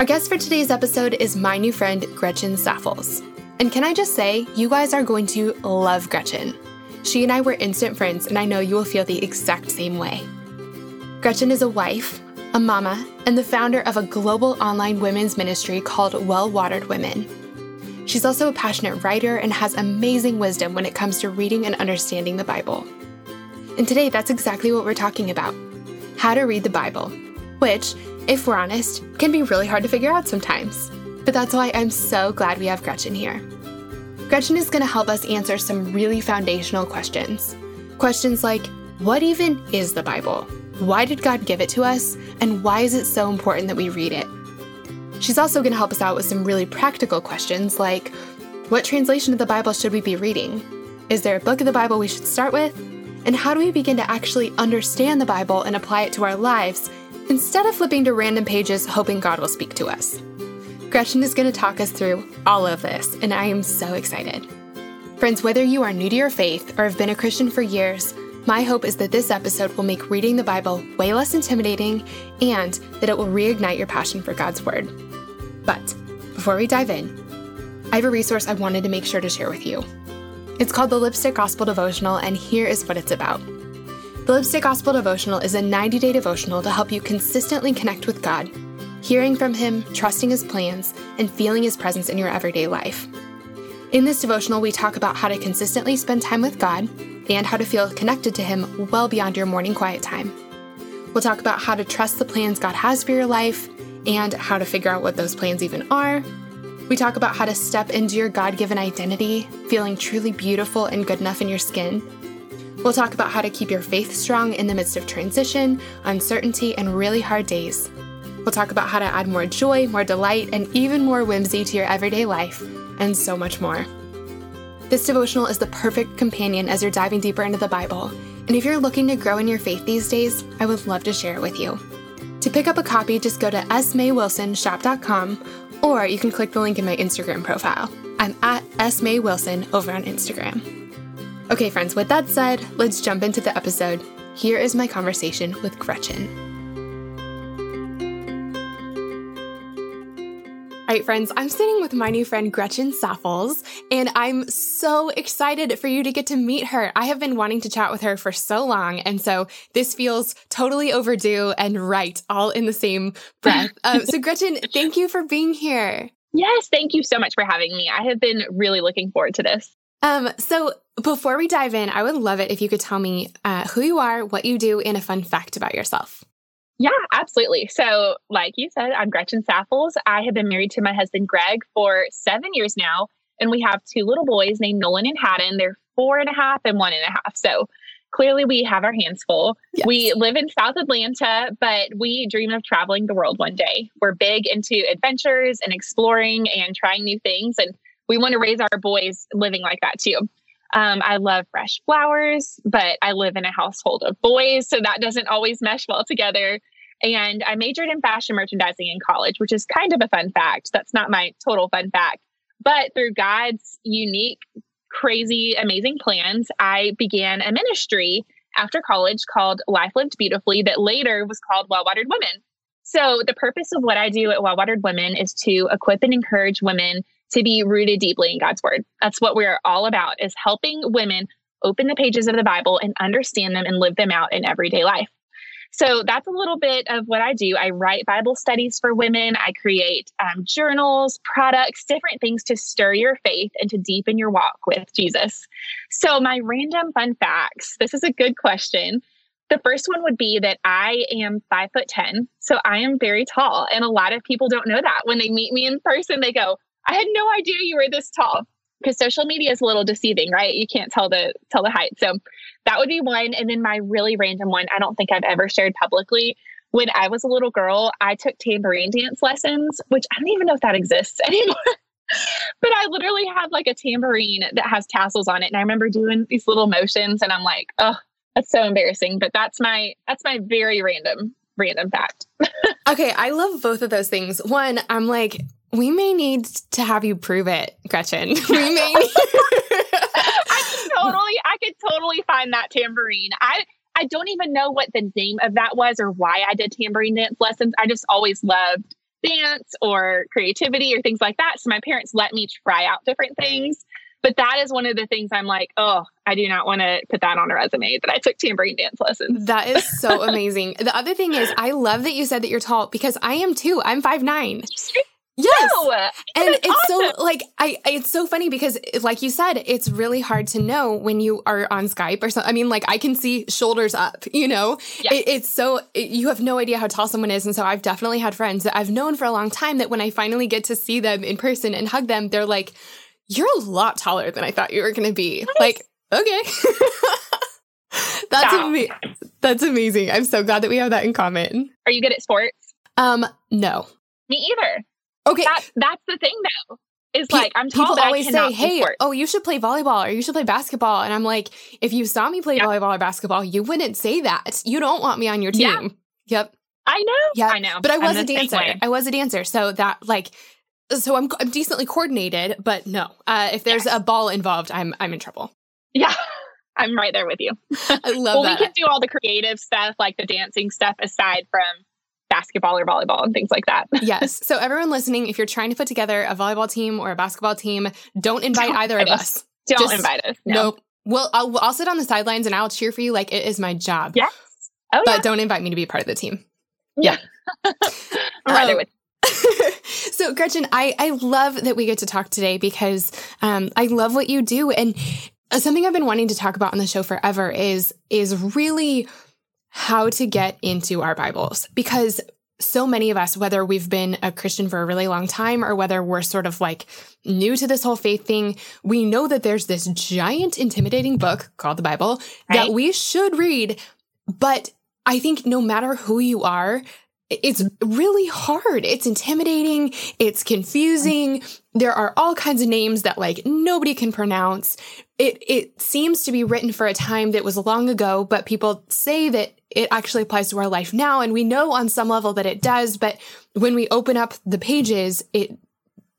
Our guest for today's episode is my new friend, Gretchen Saffles. And can I just say, you guys are going to love Gretchen. She and I were instant friends, and I know you will feel the exact same way. Gretchen is a wife, a mama, and the founder of a global online women's ministry called Well Watered Women. She's also a passionate writer and has amazing wisdom when it comes to reading and understanding the Bible. And today, that's exactly what we're talking about how to read the Bible, which, if we're honest, can be really hard to figure out sometimes. But that's why I'm so glad we have Gretchen here. Gretchen is going to help us answer some really foundational questions. Questions like what even is the Bible? Why did God give it to us? And why is it so important that we read it? She's also going to help us out with some really practical questions like what translation of the Bible should we be reading? Is there a book of the Bible we should start with? And how do we begin to actually understand the Bible and apply it to our lives instead of flipping to random pages hoping God will speak to us. Gretchen is going to talk us through all of this, and I am so excited. Friends, whether you are new to your faith or have been a Christian for years, my hope is that this episode will make reading the Bible way less intimidating and that it will reignite your passion for God's Word. But before we dive in, I have a resource I wanted to make sure to share with you. It's called the Lipstick Gospel Devotional, and here is what it's about. The Lipstick Gospel Devotional is a 90 day devotional to help you consistently connect with God, hearing from Him, trusting His plans, and feeling His presence in your everyday life. In this devotional, we talk about how to consistently spend time with God and how to feel connected to Him well beyond your morning quiet time. We'll talk about how to trust the plans God has for your life and how to figure out what those plans even are. We talk about how to step into your God given identity, feeling truly beautiful and good enough in your skin We'll talk about how to keep your faith strong in the midst of transition, uncertainty, and really hard days. We'll talk about how to add more joy, more delight, and even more whimsy to your everyday life, and so much more. This devotional is the perfect companion as you're diving deeper into the Bible. And if you're looking to grow in your faith these days, I would love to share it with you. To pick up a copy, just go to smaywilsonshop.com or you can click the link in my Instagram profile. I'm at smaywilson over on Instagram. Okay, friends, with that said, let's jump into the episode. Here is my conversation with Gretchen. All right, friends, I'm sitting with my new friend Gretchen Saffles, and I'm so excited for you to get to meet her. I have been wanting to chat with her for so long, and so this feels totally overdue and right, all in the same breath. Um, so, Gretchen, thank you for being here. Yes, thank you so much for having me. I have been really looking forward to this. Um, so before we dive in, I would love it if you could tell me uh, who you are, what you do, and a fun fact about yourself. Yeah, absolutely. So, like you said, I'm Gretchen Saffles. I have been married to my husband Greg for seven years now, and we have two little boys named Nolan and Haddon. They're four and a half and one and a half. So, clearly, we have our hands full. Yes. We live in South Atlanta, but we dream of traveling the world one day. We're big into adventures and exploring and trying new things, and we want to raise our boys living like that too. Um, I love fresh flowers, but I live in a household of boys, so that doesn't always mesh well together. And I majored in fashion merchandising in college, which is kind of a fun fact. That's not my total fun fact. But through God's unique, crazy, amazing plans, I began a ministry after college called Life Lived Beautifully that later was called Well Watered Women. So, the purpose of what I do at Well Watered Women is to equip and encourage women to be rooted deeply in God's word. That's what we're all about is helping women open the pages of the Bible and understand them and live them out in everyday life. So that's a little bit of what I do. I write Bible studies for women. I create um, journals, products, different things to stir your faith and to deepen your walk with Jesus. So, my random fun facts this is a good question. The first one would be that I am five foot 10. So, I am very tall. And a lot of people don't know that. When they meet me in person, they go, I had no idea you were this tall because social media is a little deceiving, right? You can't tell the tell the height. So that would be one. And then my really random one, I don't think I've ever shared publicly, when I was a little girl, I took tambourine dance lessons, which I don't even know if that exists anymore. but I literally have like a tambourine that has tassels on it. And I remember doing these little motions and I'm like, oh, that's so embarrassing. But that's my that's my very random, random fact. okay. I love both of those things. One, I'm like, we may need to have you prove it, Gretchen. We may need- I totally I could totally find that tambourine. I I don't even know what the name of that was or why I did tambourine dance lessons. I just always loved dance or creativity or things like that. So my parents let me try out different things. But that is one of the things I'm like, oh, I do not want to put that on a resume that I took tambourine dance lessons. That is so amazing. the other thing is, I love that you said that you're tall because I am too. I'm five nine. Yes. No, and it's awesome. so like I it's so funny because like you said, it's really hard to know when you are on Skype or something. I mean, like I can see shoulders up, you know? Yeah. It, it's so it, you have no idea how tall someone is. And so I've definitely had friends that I've known for a long time that when I finally get to see them in person and hug them, they're like, You're a lot taller than I thought you were gonna be. Nice. Like, okay. that's amazing. That's amazing. I'm so glad that we have that in common. Are you good at sports? Um, no. Me either. Okay. That, that's the thing though. Is Pe- like I'm tall. People always say, "Hey, oh, you should play volleyball or you should play basketball," and I'm like, if you saw me play yeah. volleyball or basketball, you wouldn't say that. You don't want me on your team. Yeah. Yep. I know. Yeah, I know. But I was I'm a dancer. I was a dancer, so that like, so I'm I'm decently coordinated. But no, uh, if there's yes. a ball involved, I'm I'm in trouble. Yeah. I'm right there with you. I love well, that. we can do all the creative stuff, like the dancing stuff, aside from basketball or volleyball and things like that. yes. So everyone listening, if you're trying to put together a volleyball team or a basketball team, don't invite don't either invite of us. us. Don't Just, invite us. No. Nope. Well, I'll, I'll sit on the sidelines and I'll cheer for you like it is my job. Yes. Oh, but yeah. don't invite me to be part of the team. Yeah. right um, with so Gretchen, I, I love that we get to talk today because um, I love what you do. And something I've been wanting to talk about on the show forever is is really how to get into our Bibles because so many of us, whether we've been a Christian for a really long time or whether we're sort of like new to this whole faith thing, we know that there's this giant, intimidating book called the Bible right. that we should read. But I think no matter who you are, it's really hard. It's intimidating. It's confusing. There are all kinds of names that like nobody can pronounce. It, it seems to be written for a time that was long ago, but people say that it actually applies to our life now. And we know on some level that it does. But when we open up the pages, it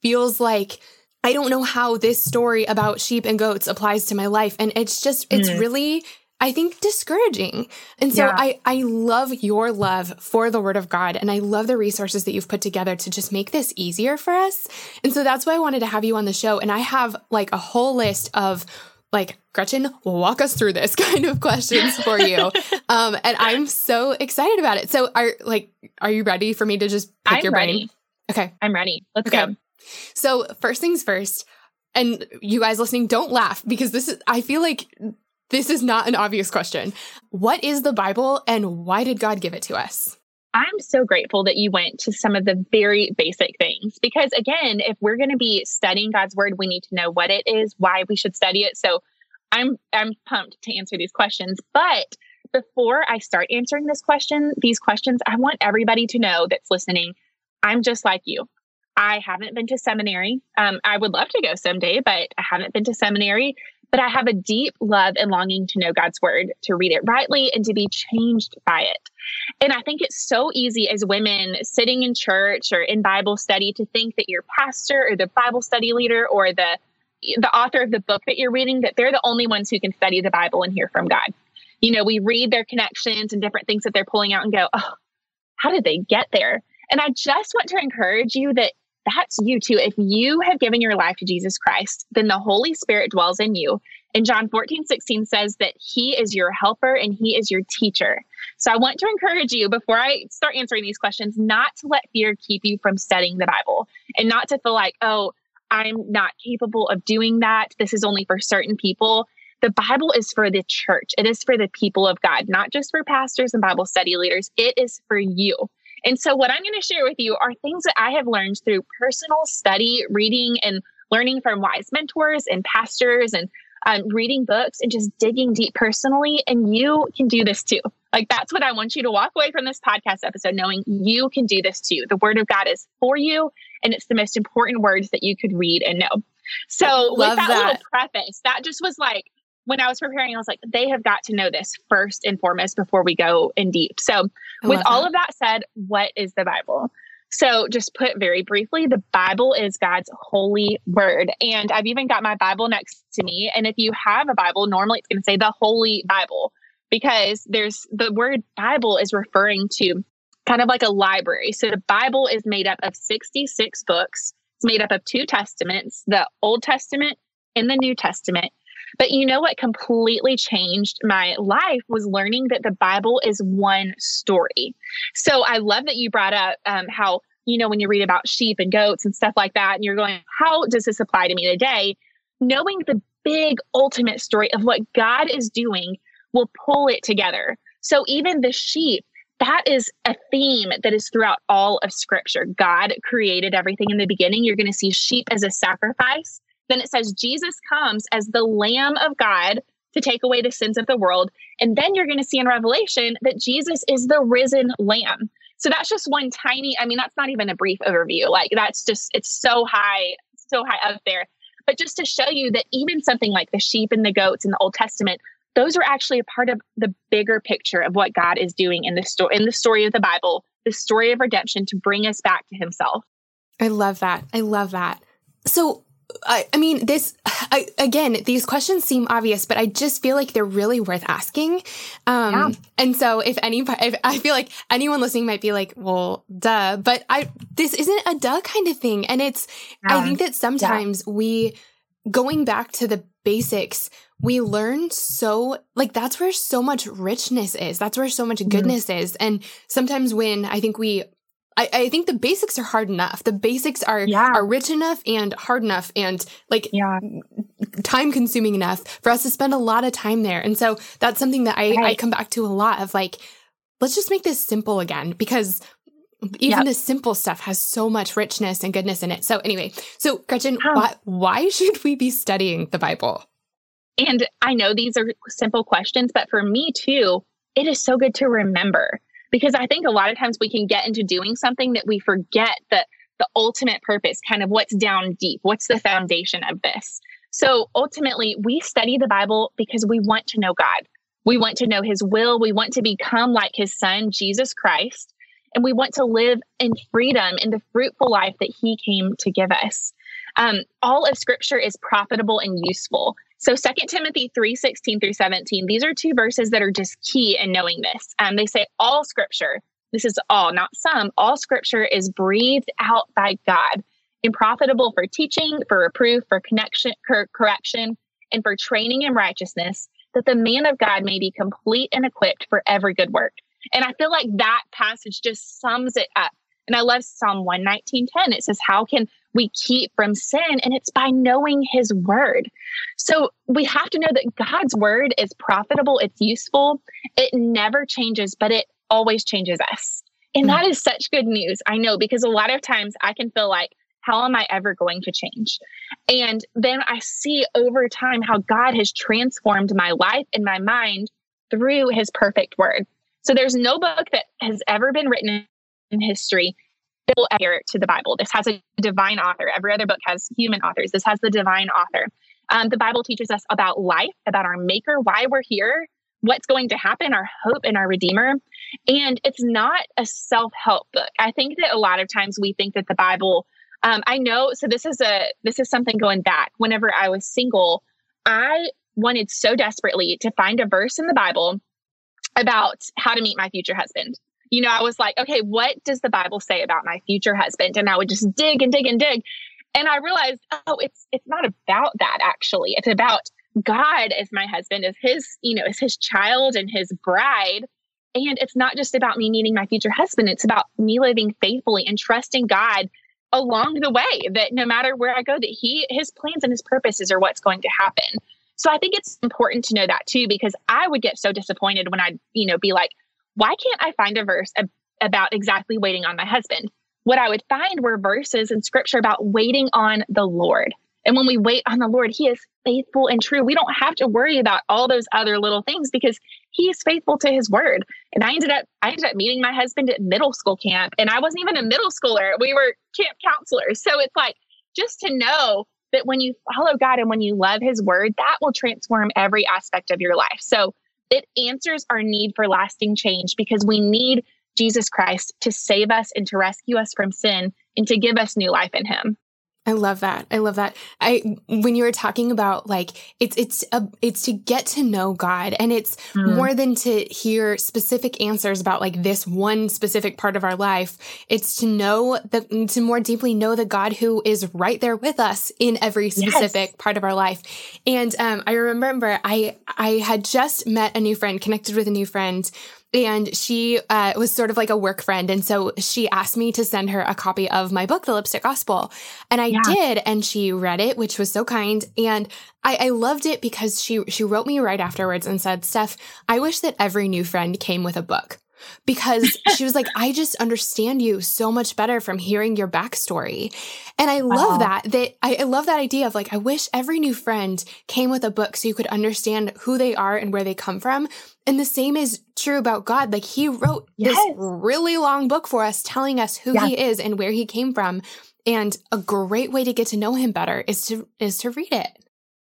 feels like I don't know how this story about sheep and goats applies to my life. And it's just, it's mm. really I think discouraging. And so yeah. I, I love your love for the word of God and I love the resources that you've put together to just make this easier for us. And so that's why I wanted to have you on the show. And I have like a whole list of like Gretchen, will walk us through this kind of questions for you. um, and I'm so excited about it. So are like, are you ready for me to just pick I'm your ready. brain? Okay. I'm ready. Let's okay. go. So first things first, and you guys listening, don't laugh because this is, I feel like this is not an obvious question. What is the Bible and why did God give it to us? I'm so grateful that you went to some of the very basic things because, again, if we're going to be studying God's word, we need to know what it is, why we should study it. So I'm I'm pumped to answer these questions. But before I start answering this question, these questions, I want everybody to know that's listening. I'm just like you. I haven't been to seminary. Um, I would love to go someday, but I haven't been to seminary but I have a deep love and longing to know God's word, to read it rightly, and to be changed by it. And I think it's so easy as women sitting in church or in Bible study to think that your pastor or the Bible study leader or the the author of the book that you're reading that they're the only ones who can study the Bible and hear from God. You know, we read their connections and different things that they're pulling out and go, "Oh, how did they get there?" And I just want to encourage you that that's you too. If you have given your life to Jesus Christ, then the Holy Spirit dwells in you. And John 14, 16 says that He is your helper and He is your teacher. So I want to encourage you before I start answering these questions, not to let fear keep you from studying the Bible and not to feel like, oh, I'm not capable of doing that. This is only for certain people. The Bible is for the church, it is for the people of God, not just for pastors and Bible study leaders. It is for you. And so, what I'm going to share with you are things that I have learned through personal study, reading, and learning from wise mentors and pastors and um, reading books and just digging deep personally. And you can do this too. Like that's what I want you to walk away from this podcast episode knowing you can do this too. The word of God is for you and it's the most important words that you could read and know. So Love with that, that little preface, that just was like when I was preparing, I was like, they have got to know this first and foremost before we go in deep. So, I with all that. of that said, what is the Bible? So, just put very briefly, the Bible is God's holy word. And I've even got my Bible next to me. And if you have a Bible, normally it's going to say the Holy Bible because there's the word Bible is referring to kind of like a library. So, the Bible is made up of 66 books, it's made up of two testaments, the Old Testament and the New Testament. But you know what completely changed my life was learning that the Bible is one story. So I love that you brought up um, how, you know, when you read about sheep and goats and stuff like that, and you're going, how does this apply to me today? Knowing the big ultimate story of what God is doing will pull it together. So even the sheep, that is a theme that is throughout all of scripture. God created everything in the beginning. You're going to see sheep as a sacrifice. Then it says Jesus comes as the Lamb of God to take away the sins of the world. And then you're going to see in Revelation that Jesus is the risen Lamb. So that's just one tiny, I mean, that's not even a brief overview. Like that's just, it's so high, so high up there. But just to show you that even something like the sheep and the goats in the Old Testament, those are actually a part of the bigger picture of what God is doing in the story in the story of the Bible, the story of redemption to bring us back to himself. I love that. I love that. So I, I mean, this, I, again, these questions seem obvious, but I just feel like they're really worth asking. Um, yeah. and so if any, if I feel like anyone listening might be like, well, duh, but I, this isn't a duh kind of thing. And it's, yeah. I think that sometimes yeah. we, going back to the basics, we learn so, like, that's where so much richness is. That's where so much mm-hmm. goodness mm. is. And sometimes when I think we I, I, think the basics are hard enough. The basics are yeah. are rich enough and hard enough and like yeah. time consuming enough for us to spend a lot of time there. And so that's something that I, right. I come back to a lot of like, let's just make this simple again because even yep. the simple stuff has so much richness and goodness in it. So anyway, so Gretchen, why, why should we be studying the Bible? And I know these are simple questions, but for me too, it is so good to remember because I think a lot of times we can get into doing something that we forget that the ultimate purpose, kind of what's down deep, what's the foundation of this. So ultimately, we study the Bible because we want to know God. We want to know his will. We want to become like his son, Jesus Christ. And we want to live in freedom in the fruitful life that he came to give us. Um, all of scripture is profitable and useful. So 2 Timothy 3 16 through 17, these are two verses that are just key in knowing this. Um, they say all scripture, this is all, not some, all scripture is breathed out by God and profitable for teaching, for reproof, for connection, cor- correction, and for training in righteousness, that the man of God may be complete and equipped for every good work. And I feel like that passage just sums it up. And I love Psalm 119.10. It says, How can we keep from sin, and it's by knowing his word. So we have to know that God's word is profitable, it's useful, it never changes, but it always changes us. And that is such good news. I know because a lot of times I can feel like, how am I ever going to change? And then I see over time how God has transformed my life and my mind through his perfect word. So there's no book that has ever been written in history still adhere to the Bible. This has a divine author. Every other book has human authors. This has the divine author. Um, the Bible teaches us about life, about our maker, why we're here, what's going to happen, our hope and our redeemer. And it's not a self help book. I think that a lot of times we think that the Bible, um, I know, so this is a, this is something going back. Whenever I was single, I wanted so desperately to find a verse in the Bible about how to meet my future husband you know, I was like, okay, what does the Bible say about my future husband? And I would just dig and dig and dig. And I realized, oh, it's it's not about that actually. It's about God as my husband, as his, you know, as his child and his bride. And it's not just about me meeting my future husband, it's about me living faithfully and trusting God along the way that no matter where I go, that he his plans and his purposes are what's going to happen. So I think it's important to know that too, because I would get so disappointed when I'd, you know, be like, why can't I find a verse ab- about exactly waiting on my husband? What I would find were verses in scripture about waiting on the Lord. And when we wait on the Lord, He is faithful and true. We don't have to worry about all those other little things because He is faithful to His word. And I ended up, I ended up meeting my husband at middle school camp, and I wasn't even a middle schooler. We were camp counselors. So it's like just to know that when you follow God and when you love His word, that will transform every aspect of your life. So it answers our need for lasting change because we need Jesus Christ to save us and to rescue us from sin and to give us new life in Him. I love that. I love that. I when you were talking about like it's it's a it's to get to know God and it's mm. more than to hear specific answers about like this one specific part of our life. It's to know the to more deeply know the God who is right there with us in every specific yes. part of our life. And um, I remember I I had just met a new friend, connected with a new friend and she uh, was sort of like a work friend. And so she asked me to send her a copy of my book the lipstick gospel. And i yeah. did and she read it which was so kind. And I, I loved it because she she wrote me right afterwards and said steph i wish that every new friend came with a book because she was like, I just understand you so much better from hearing your backstory. And I love that, that I, I, love that idea of like, I wish every new friend came with a book so you could understand who they are and where they come from. And the same is true about God. Like he wrote yes. this really long book for us telling us who yes. he is and where he came from. And a great way to get to know him better is to, is to read it.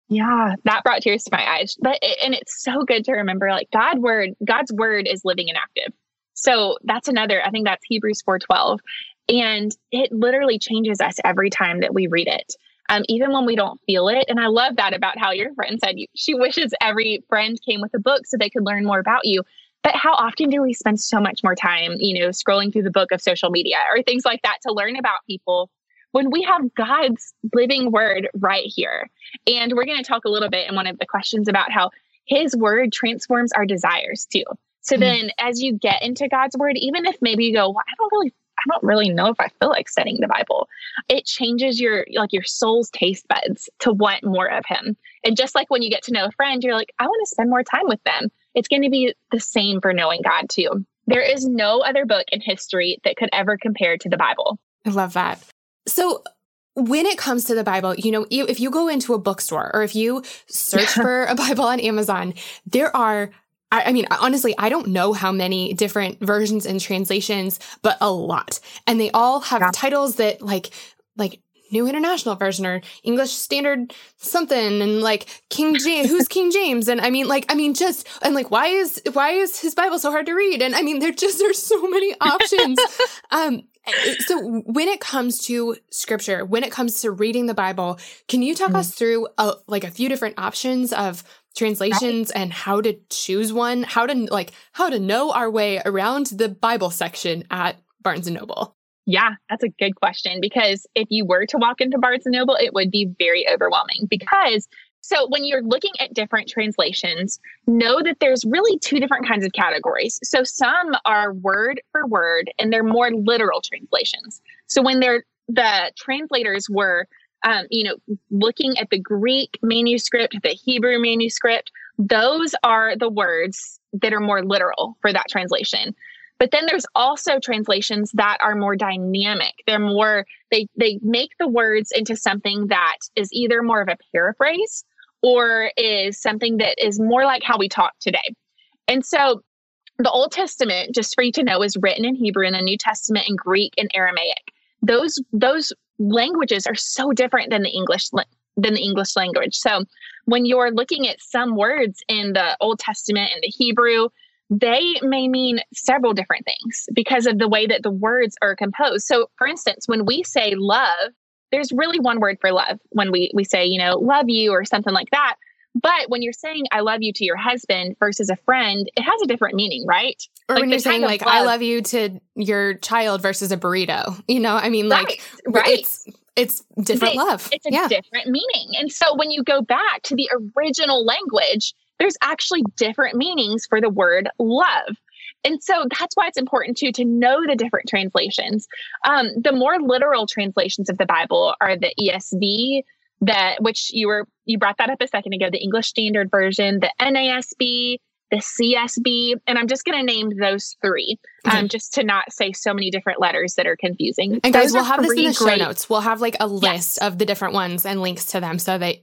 Yeah, that brought tears to my eyes. But it, and it's so good to remember like God word, God's word is living and active. So that's another, I think that's Hebrews 4:12. And it literally changes us every time that we read it. Um, even when we don't feel it. And I love that about how your friend said you, she wishes every friend came with a book so they could learn more about you. But how often do we spend so much more time, you know, scrolling through the book of social media or things like that to learn about people when we have God's living word right here? And we're going to talk a little bit in one of the questions about how his word transforms our desires too. So mm-hmm. then as you get into God's word, even if maybe you go, well, I don't really I don't really know if I feel like studying the Bible. It changes your like your soul's taste buds to want more of him. And just like when you get to know a friend, you're like, I want to spend more time with them. It's going to be the same for knowing God too. There is no other book in history that could ever compare to the Bible. I love that. So when it comes to the Bible, you know, if you go into a bookstore or if you search for a Bible on Amazon, there are I, I mean, honestly, I don't know how many different versions and translations, but a lot. And they all have yeah. titles that like, like New International Version or English Standard something and like King James who's King James and I mean like I mean just and like why is why is his Bible so hard to read and I mean there just there's so many options um so when it comes to scripture when it comes to reading the Bible can you talk mm-hmm. us through a, like a few different options of translations right. and how to choose one, how to like how to know our way around the Bible section at Barnes and Noble? Yeah, that's a good question because if you were to walk into Barnes and Noble, it would be very overwhelming because so when you're looking at different translations, know that there's really two different kinds of categories. So some are word for word and they're more literal translations. So when they're the translators were um, you know, looking at the Greek manuscript, the Hebrew manuscript, those are the words that are more literal for that translation. But then there's also translations that are more dynamic. They're more they they make the words into something that is either more of a paraphrase or is something that is more like how we talk today. And so the Old Testament, just for you to know, is written in Hebrew and the New Testament in Greek and Aramaic. Those those languages are so different than the English than the English language. So when you're looking at some words in the Old Testament and the Hebrew, they may mean several different things because of the way that the words are composed. So for instance, when we say love, there's really one word for love when we we say, you know, love you or something like that. But when you're saying I love you to your husband versus a friend, it has a different meaning, right? Or like when you're saying like love, I love you to your child versus a burrito. You know, I mean like right, right. it's it's different they, love. It's a yeah. different meaning. And so when you go back to the original language, there's actually different meanings for the word love. And so that's why it's important too to know the different translations. Um, the more literal translations of the Bible are the ESV, that which you were you brought that up a second ago the english standard version the nasb the CSB, and I'm just going to name those three, okay. um, just to not say so many different letters that are confusing. And guys, we'll have this in the show notes. We'll have like a list yes. of the different ones and links to them, so that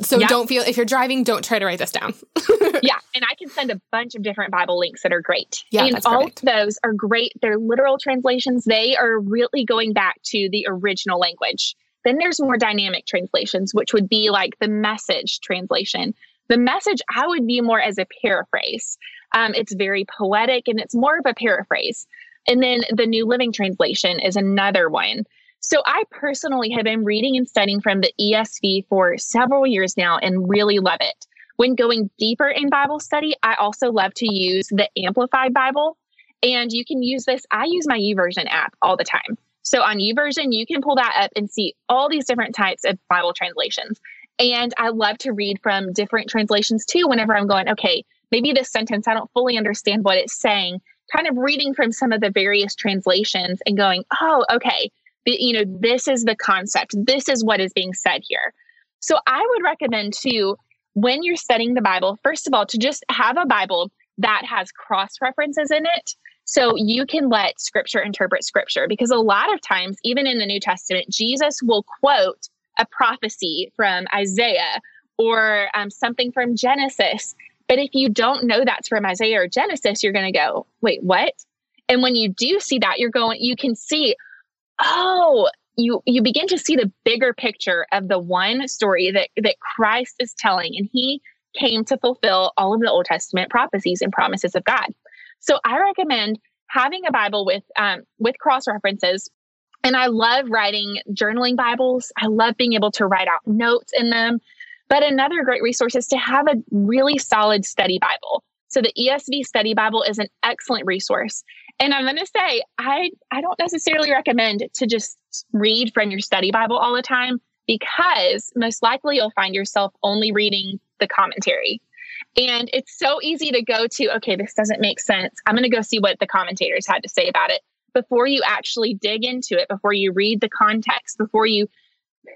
so yep. don't feel if you're driving, don't try to write this down. yeah, and I can send a bunch of different Bible links that are great. Yeah, and all of those are great. They're literal translations. They are really going back to the original language. Then there's more dynamic translations, which would be like the message translation the message I would view more as a paraphrase. Um, it's very poetic and it's more of a paraphrase. And then the New Living Translation is another one. So I personally have been reading and studying from the ESV for several years now and really love it. When going deeper in Bible study, I also love to use the Amplified Bible. And you can use this, I use my YouVersion app all the time. So on YouVersion, you can pull that up and see all these different types of Bible translations. And I love to read from different translations too whenever I'm going, okay, maybe this sentence, I don't fully understand what it's saying. Kind of reading from some of the various translations and going, oh, okay, you know, this is the concept. This is what is being said here. So I would recommend too, when you're studying the Bible, first of all, to just have a Bible that has cross references in it. So you can let scripture interpret scripture because a lot of times, even in the New Testament, Jesus will quote a prophecy from Isaiah or um, something from Genesis. But if you don't know that's from Isaiah or Genesis, you're going to go, wait, what? And when you do see that, you're going, you can see, oh, you you begin to see the bigger picture of the one story that that Christ is telling, and He came to fulfill all of the Old Testament prophecies and promises of God. So I recommend having a Bible with um, with cross references and I love writing journaling Bibles. I love being able to write out notes in them. But another great resource is to have a really solid study Bible. So the ESV Study Bible is an excellent resource. And I'm going to say, I, I don't necessarily recommend to just read from your study Bible all the time because most likely you'll find yourself only reading the commentary. And it's so easy to go to, okay, this doesn't make sense. I'm going to go see what the commentators had to say about it before you actually dig into it, before you read the context, before you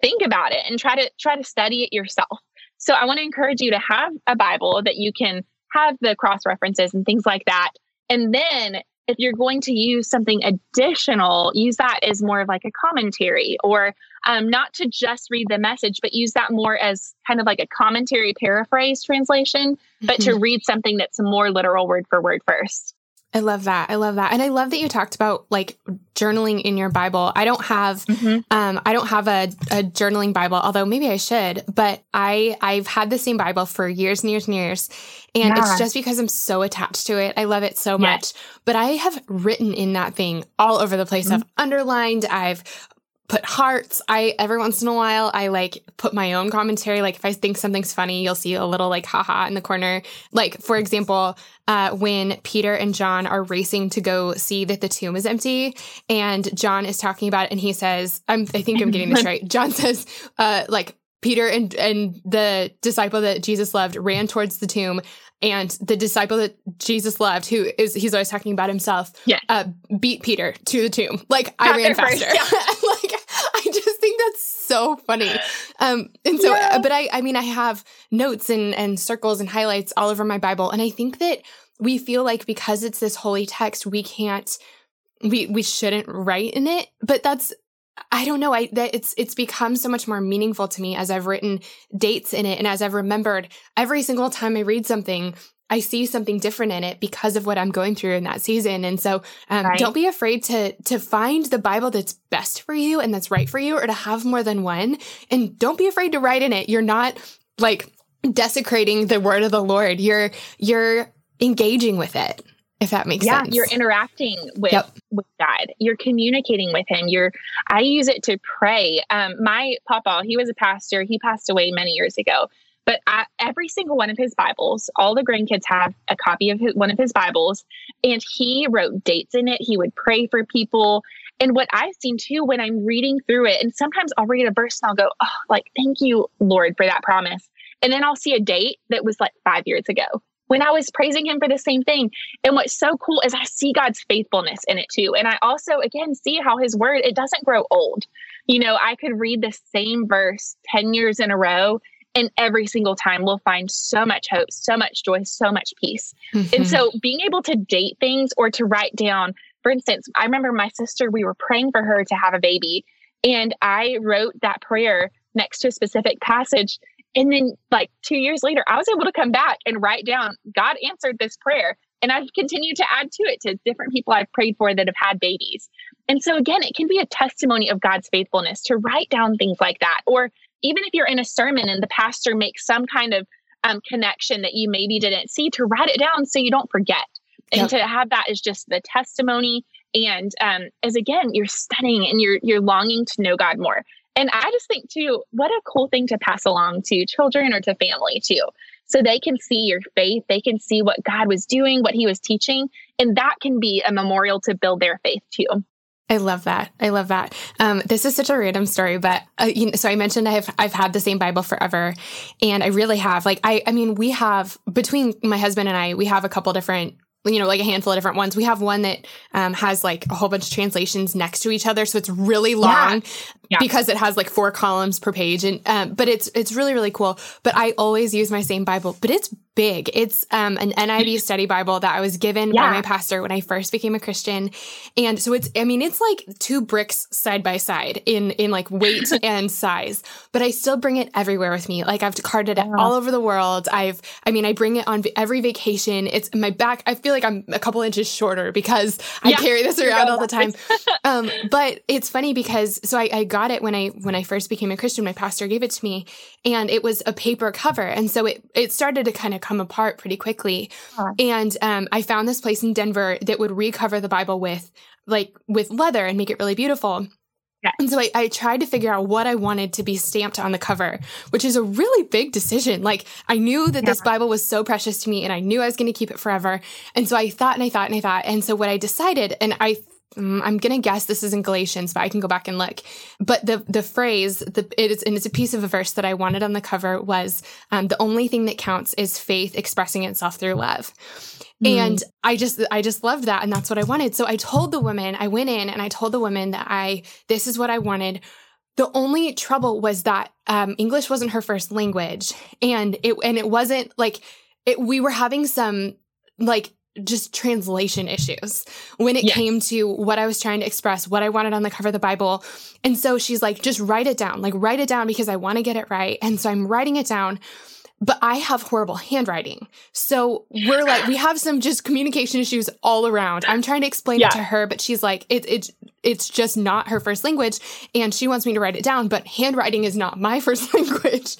think about it and try to try to study it yourself. So I want to encourage you to have a Bible that you can have the cross references and things like that. And then if you're going to use something additional, use that as more of like a commentary or um, not to just read the message, but use that more as kind of like a commentary paraphrase translation, but mm-hmm. to read something that's more literal word for word first. I love that. I love that. And I love that you talked about like journaling in your Bible. I don't have mm-hmm. um I don't have a, a journaling Bible, although maybe I should, but I I've had the same Bible for years and years and years. And yeah. it's just because I'm so attached to it. I love it so yes. much. But I have written in that thing all over the place. Mm-hmm. I've underlined, I've put hearts. I every once in a while I like put my own commentary. Like if I think something's funny, you'll see a little like haha in the corner. Like for example, uh, when Peter and John are racing to go see that the tomb is empty, and John is talking about it, and he says, "I'm I think I'm getting this right." John says, uh, like Peter and and the disciple that Jesus loved ran towards the tomb and the disciple that Jesus loved, who is he's always talking about himself, yeah, uh, beat Peter to the tomb. Like I ran faster. Yeah. like I just think that's so funny. Um, and so, yeah. but I, I mean, I have notes and and circles and highlights all over my Bible, and I think that we feel like because it's this holy text, we can't, we we shouldn't write in it. But that's I don't know. I that it's it's become so much more meaningful to me as I've written dates in it and as I've remembered every single time I read something, I see something different in it because of what I'm going through in that season. And so, um, right. don't be afraid to to find the Bible that's best for you and that's right for you, or to have more than one. And don't be afraid to write in it. You're not like desecrating the word of the Lord. You're you're engaging with it if that makes sense. yeah, sense. you're interacting with yep. with God. You're communicating with Him. You're. I use it to pray. Um, my papa, he was a pastor. He passed away many years ago. But I, every single one of his Bibles, all the grandkids have a copy of his, one of his Bibles, and he wrote dates in it. He would pray for people. And what I've seen too, when I'm reading through it, and sometimes I'll read a verse and I'll go, "Oh, like thank you, Lord, for that promise." And then I'll see a date that was like five years ago when I was praising him for the same thing. And what's so cool is I see God's faithfulness in it too. And I also, again, see how his word, it doesn't grow old. You know, I could read the same verse 10 years in a row And every single time we'll find so much hope, so much joy, so much peace. Mm-hmm. And so being able to date things or to write down, for instance, I remember my sister, we were praying for her to have a baby. And I wrote that prayer next to a specific passage. And then, like two years later, I was able to come back and write down, God answered this prayer. And I've continued to add to it to different people I've prayed for that have had babies. And so, again, it can be a testimony of God's faithfulness to write down things like that. Or even if you're in a sermon and the pastor makes some kind of um, connection that you maybe didn't see, to write it down so you don't forget. And yep. to have that is just the testimony and um, as again you're studying and you're you're longing to know god more and i just think too what a cool thing to pass along to children or to family too so they can see your faith they can see what god was doing what he was teaching and that can be a memorial to build their faith too I love that. I love that. Um, this is such a random story, but uh, you know, so I mentioned I've I've had the same Bible forever, and I really have. Like I, I mean, we have between my husband and I, we have a couple different you know, like a handful of different ones. We have one that um, has like a whole bunch of translations next to each other, so it's really long yeah. Yeah. because it has like four columns per page, and um, but it's it's really really cool. But I always use my same Bible, but it's big. It's um, an NIV study Bible that I was given yeah. by my pastor when I first became a Christian, and so it's I mean it's like two bricks side by side in in like weight and size, but I still bring it everywhere with me. Like I've carted it all over the world. I've I mean I bring it on every vacation. It's my back. I feel like I'm a couple inches shorter because I carry this around all the time. um, but it's funny because so I, I got it when I when I first became a Christian. My pastor gave it to me, and it was a paper cover, and so it it started to kind of come apart pretty quickly. Huh. And um, I found this place in Denver that would recover the Bible with like with leather and make it really beautiful. Yeah. And so I, I, tried to figure out what I wanted to be stamped on the cover, which is a really big decision. Like I knew that yeah. this Bible was so precious to me and I knew I was going to keep it forever. And so I thought and I thought and I thought. And so what I decided, and I Mm, I'm gonna guess this is in Galatians, but I can go back and look. But the the phrase, the it is and it's a piece of a verse that I wanted on the cover was um, the only thing that counts is faith expressing itself through love. Mm. And I just I just loved that, and that's what I wanted. So I told the woman, I went in and I told the woman that I this is what I wanted. The only trouble was that um, English wasn't her first language, and it and it wasn't like it. We were having some like just translation issues when it yes. came to what I was trying to express, what I wanted on the cover of the Bible. And so she's like, just write it down, like write it down because I want to get it right. And so I'm writing it down. But I have horrible handwriting. So we're like, we have some just communication issues all around. I'm trying to explain yeah. it to her, but she's like, it, it, it's just not her first language. And she wants me to write it down, but handwriting is not my first language.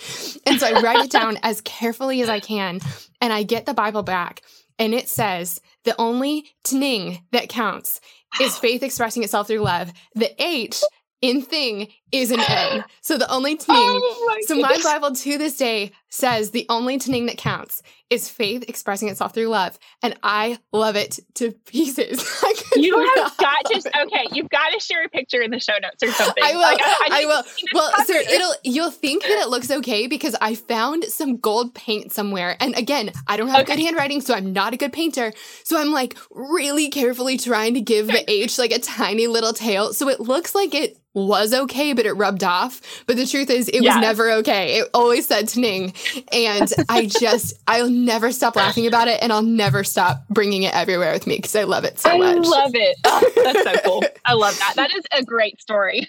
And so I write it down as carefully as I can. And I get the Bible back and it says the only tning that counts is faith expressing itself through love. The H in thing is an N. So the only oh tning. Oh my so my Bible to this day says the only tning that counts is faith expressing itself through love, and I love it to pieces. you have got to okay. You've got to share a picture in the show notes or something. I will. Like, I, I, I will. Well, so it'll you'll think that it looks okay because I found some gold paint somewhere, and again, I don't have okay. good handwriting, so I'm not a good painter. So I'm like really carefully trying to give the H like a tiny little tail, so it looks like it was okay, but it rubbed off. But the truth is, it was never okay. It always said Tning. And I just, I'll never stop laughing about it and I'll never stop bringing it everywhere with me because I love it so I much. I love it. Oh, that's so cool. I love that. That is a great story.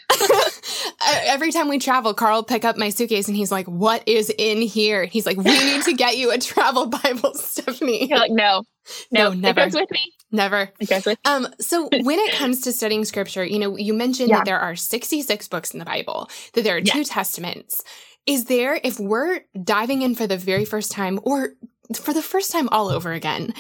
Every time we travel, Carl pick up my suitcase and he's like, What is in here? He's like, We need to get you a travel Bible, Stephanie. You're like, No, no, no never. It goes with me. Never. It goes with me. Um, so when it comes to studying scripture, you know, you mentioned yeah. that there are 66 books in the Bible, that there are two testaments. Is there, if we're diving in for the very first time or for the first time all over again,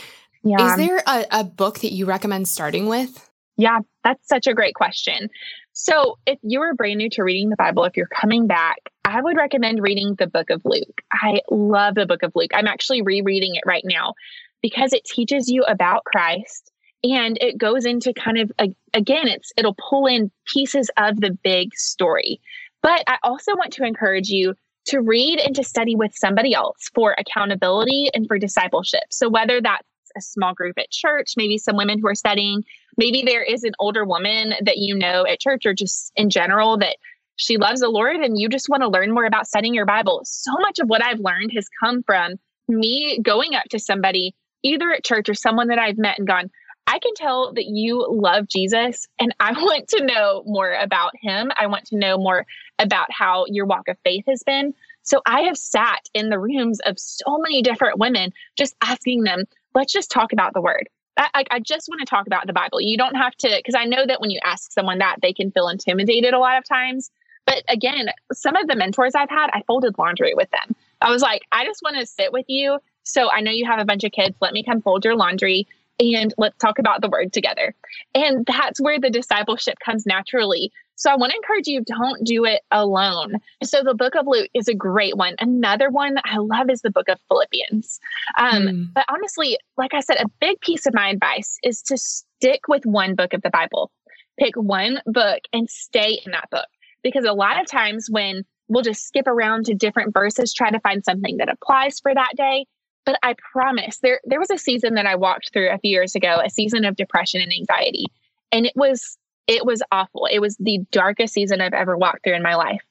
yeah. is there a, a book that you recommend starting with? Yeah, that's such a great question. So, if you're brand new to reading the Bible, if you're coming back, I would recommend reading the book of Luke. I love the book of Luke. I'm actually rereading it right now because it teaches you about Christ and it goes into kind of again it's it'll pull in pieces of the big story. But I also want to encourage you to read and to study with somebody else for accountability and for discipleship. So whether that's a small group at church, maybe some women who are studying, maybe there is an older woman that you know at church or just in general that she loves the Lord and you just want to learn more about studying your Bible. So much of what I've learned has come from me going up to somebody, either at church or someone that I've met and gone, I can tell that you love Jesus and I want to know more about him. I want to know more about how your walk of faith has been. So I have sat in the rooms of so many different women just asking them, let's just talk about the word. I, I just want to talk about the Bible. You don't have to, because I know that when you ask someone that, they can feel intimidated a lot of times. But again, some of the mentors I've had, I folded laundry with them. I was like, I just want to sit with you. So I know you have a bunch of kids. Let me come fold your laundry and let's talk about the word together. And that's where the discipleship comes naturally. So I want to encourage you don't do it alone. So the book of Luke is a great one. Another one that I love is the book of Philippians. Um, mm. But honestly, like I said, a big piece of my advice is to stick with one book of the Bible. Pick one book and stay in that book. Because a lot of times when we'll just skip around to different verses, try to find something that applies for that day. But I promise there there was a season that I walked through a few years ago, a season of depression and anxiety. And it was it was awful. It was the darkest season I've ever walked through in my life.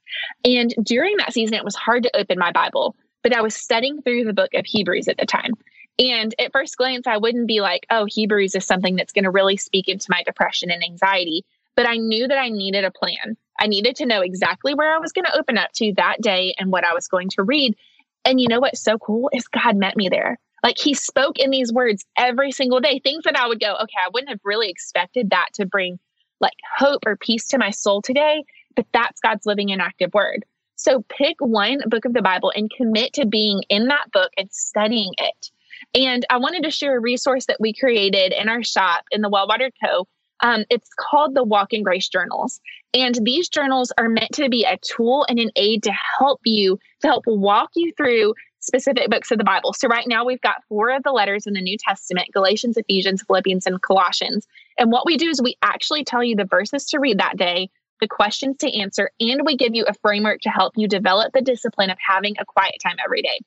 And during that season, it was hard to open my Bible, but I was studying through the book of Hebrews at the time. And at first glance, I wouldn't be like, oh, Hebrews is something that's going to really speak into my depression and anxiety. But I knew that I needed a plan. I needed to know exactly where I was going to open up to that day and what I was going to read. And you know what's so cool is God met me there. Like he spoke in these words every single day, things that I would go, okay, I wouldn't have really expected that to bring like hope or peace to my soul today, but that's God's living and active word. So pick one book of the Bible and commit to being in that book and studying it. And I wanted to share a resource that we created in our shop in the Well-Watered Co. Um, it's called the Walk in Grace Journals. And these journals are meant to be a tool and an aid to help you, to help walk you through specific books of the Bible. So right now we've got four of the letters in the New Testament Galatians, Ephesians, Philippians, and Colossians. And what we do is we actually tell you the verses to read that day, the questions to answer, and we give you a framework to help you develop the discipline of having a quiet time every day.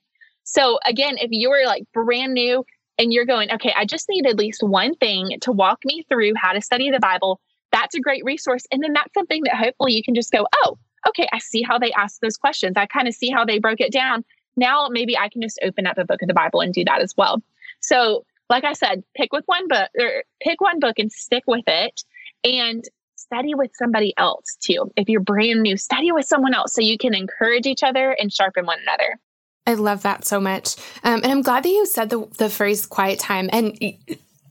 So again, if you are like brand new and you're going, okay, I just need at least one thing to walk me through how to study the Bible, that's a great resource. And then that's something that hopefully you can just go, oh, okay, I see how they asked those questions. I kind of see how they broke it down. Now maybe I can just open up a book of the Bible and do that as well. So, like I said, pick with one book or pick one book and stick with it and study with somebody else too. If you're brand new, study with someone else so you can encourage each other and sharpen one another. I love that so much. Um, and I'm glad that you said the, the phrase quiet time. And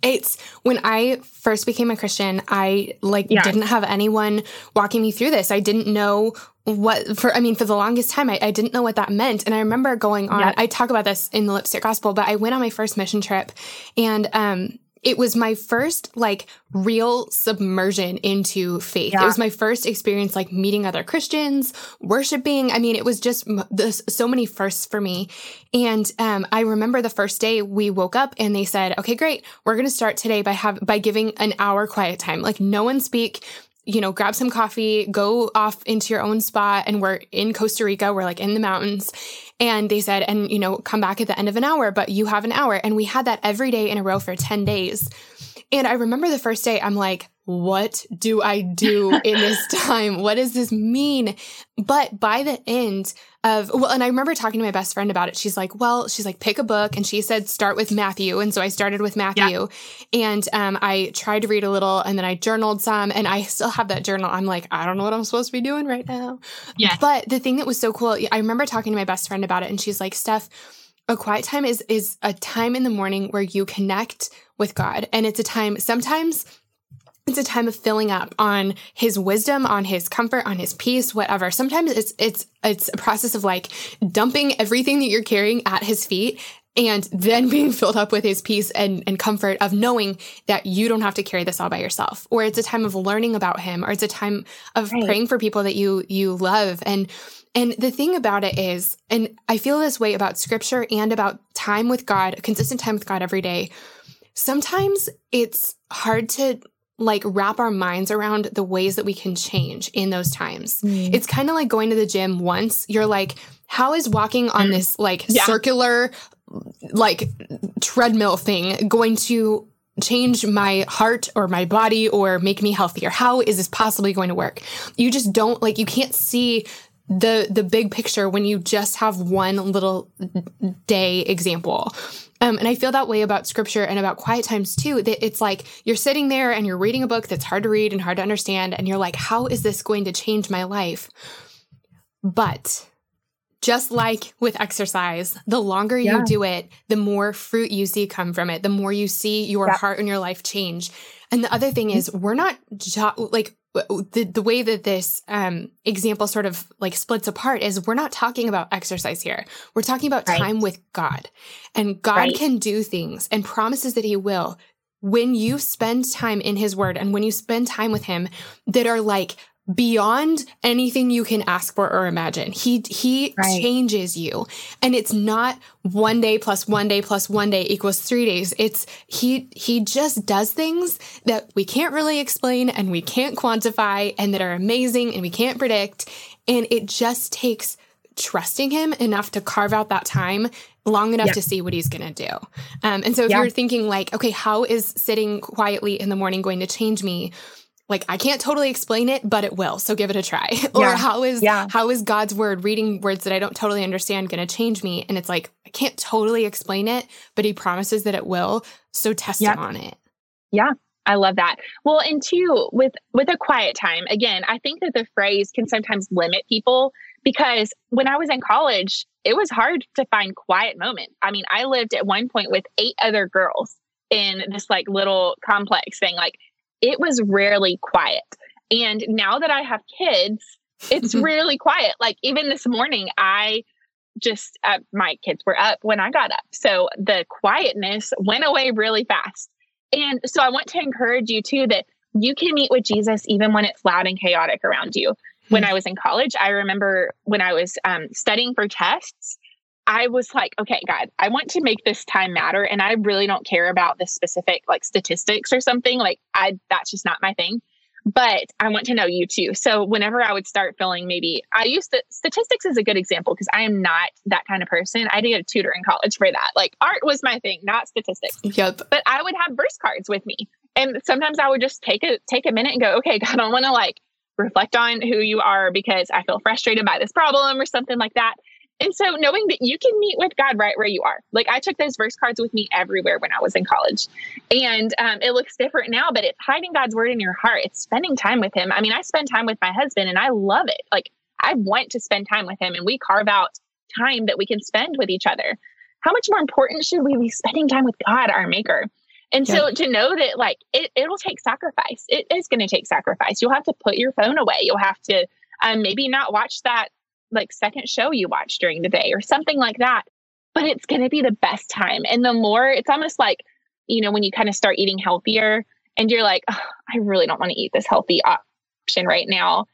it's when I first became a Christian, I like yeah. didn't have anyone walking me through this. I didn't know what for I mean for the longest time I, I didn't know what that meant. And I remember going on yeah. I talk about this in the lipstick gospel, but I went on my first mission trip and um it was my first like real submersion into faith. Yeah. It was my first experience like meeting other Christians, worshiping. I mean, it was just this, so many firsts for me. And um, I remember the first day we woke up and they said, "Okay, great, we're going to start today by have by giving an hour quiet time. Like no one speak." You know, grab some coffee, go off into your own spot. And we're in Costa Rica. We're like in the mountains. And they said, and, you know, come back at the end of an hour, but you have an hour. And we had that every day in a row for 10 days. And I remember the first day, I'm like, what do I do in this time? What does this mean? But by the end of, well, and I remember talking to my best friend about it. She's like, well, she's like, pick a book. And she said, start with Matthew. And so I started with Matthew yeah. and um, I tried to read a little and then I journaled some and I still have that journal. I'm like, I don't know what I'm supposed to be doing right now. Yeah. But the thing that was so cool, I remember talking to my best friend about it and she's like, Steph, a quiet time is is a time in the morning where you connect with God. And it's a time sometimes it's a time of filling up on his wisdom, on his comfort, on his peace, whatever. Sometimes it's it's it's a process of like dumping everything that you're carrying at his feet and then being filled up with his peace and, and comfort of knowing that you don't have to carry this all by yourself. Or it's a time of learning about him, or it's a time of right. praying for people that you you love. And and the thing about it is, and I feel this way about scripture and about time with God, consistent time with God every day. Sometimes it's hard to like wrap our minds around the ways that we can change in those times. Mm. It's kind of like going to the gym once. You're like, how is walking on mm. this like yeah. circular like treadmill thing going to change my heart or my body or make me healthier? How is this possibly going to work? You just don't like, you can't see the the big picture when you just have one little day example. Um, and I feel that way about scripture and about quiet times too. That it's like you're sitting there and you're reading a book that's hard to read and hard to understand, and you're like, how is this going to change my life? But just like with exercise, the longer yeah. you do it, the more fruit you see come from it, the more you see your yeah. heart and your life change. And the other thing is, we're not jo- like the, the way that this um, example sort of like splits apart is we're not talking about exercise here. We're talking about right. time with God. And God right. can do things and promises that He will when you spend time in His Word and when you spend time with Him that are like beyond anything you can ask for or imagine. He he right. changes you. And it's not one day plus one day plus one day equals 3 days. It's he he just does things that we can't really explain and we can't quantify and that are amazing and we can't predict and it just takes trusting him enough to carve out that time long enough yeah. to see what he's going to do. Um, and so if yeah. you're thinking like, okay, how is sitting quietly in the morning going to change me? Like I can't totally explain it, but it will. So give it a try. or yeah. how is yeah. how is God's word reading words that I don't totally understand going to change me? And it's like I can't totally explain it, but he promises that it will. So test yep. him on it. Yeah. I love that. Well, and two, with with a quiet time, again, I think that the phrase can sometimes limit people because when I was in college, it was hard to find quiet moment. I mean, I lived at one point with eight other girls in this like little complex thing. Like it was rarely quiet. And now that I have kids, it's really quiet. Like even this morning, I just, uh, my kids were up when I got up. So the quietness went away really fast. And so I want to encourage you too that you can meet with Jesus even when it's loud and chaotic around you. When hmm. I was in college, I remember when I was um, studying for tests, I was like, okay, God, I want to make this time matter. And I really don't care about the specific like statistics or something. Like I that's just not my thing. But I want to know you too. So whenever I would start feeling maybe I used to statistics is a good example because I am not that kind of person. I did a tutor in college for that. Like art was my thing, not statistics. Yep. But I would have verse cards with me. And sometimes I would just take a take a minute and go, okay, God, I want to like reflect on who you are because I feel frustrated by this problem or something like that. And so knowing that you can meet with God right where you are. Like I took those verse cards with me everywhere when I was in college. And um, it looks different now, but it's hiding God's word in your heart. It's spending time with him. I mean, I spend time with my husband and I love it. Like I want to spend time with him and we carve out time that we can spend with each other. How much more important should we be spending time with God, our maker? And yeah. so to know that like it, it'll take sacrifice. It is going to take sacrifice. You'll have to put your phone away. You'll have to um, maybe not watch that like second show you watch during the day or something like that. But it's going to be the best time. And the more it's almost like, you know, when you kind of start eating healthier and you're like, oh, I really don't want to eat this healthy option right now.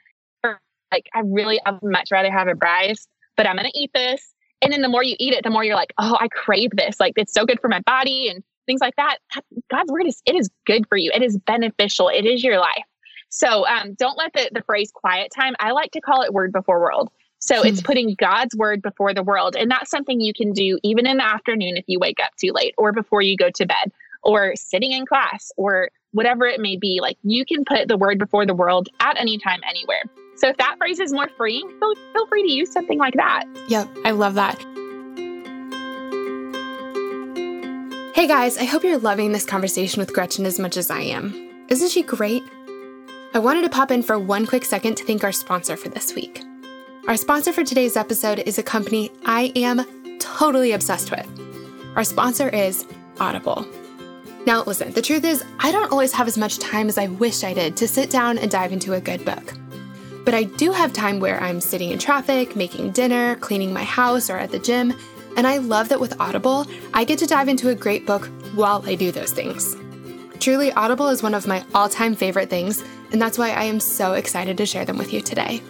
Or like, I really, I'd much rather have a Bryce, but I'm going to eat this. And then the more you eat it, the more you're like, oh, I crave this. Like, it's so good for my body and things like that. God's word is, it is good for you. It is beneficial. It is your life. So um, don't let the, the phrase quiet time, I like to call it word before world. So it's hmm. putting God's word before the world. And that's something you can do even in the afternoon if you wake up too late or before you go to bed or sitting in class or whatever it may be. Like you can put the word before the world at any time, anywhere. So if that phrase is more freeing, feel, feel free to use something like that. Yep, I love that. Hey guys, I hope you're loving this conversation with Gretchen as much as I am. Isn't she great? I wanted to pop in for one quick second to thank our sponsor for this week. Our sponsor for today's episode is a company I am totally obsessed with. Our sponsor is Audible. Now, listen, the truth is, I don't always have as much time as I wish I did to sit down and dive into a good book. But I do have time where I'm sitting in traffic, making dinner, cleaning my house, or at the gym, and I love that with Audible, I get to dive into a great book while I do those things. Truly, Audible is one of my all time favorite things, and that's why I am so excited to share them with you today.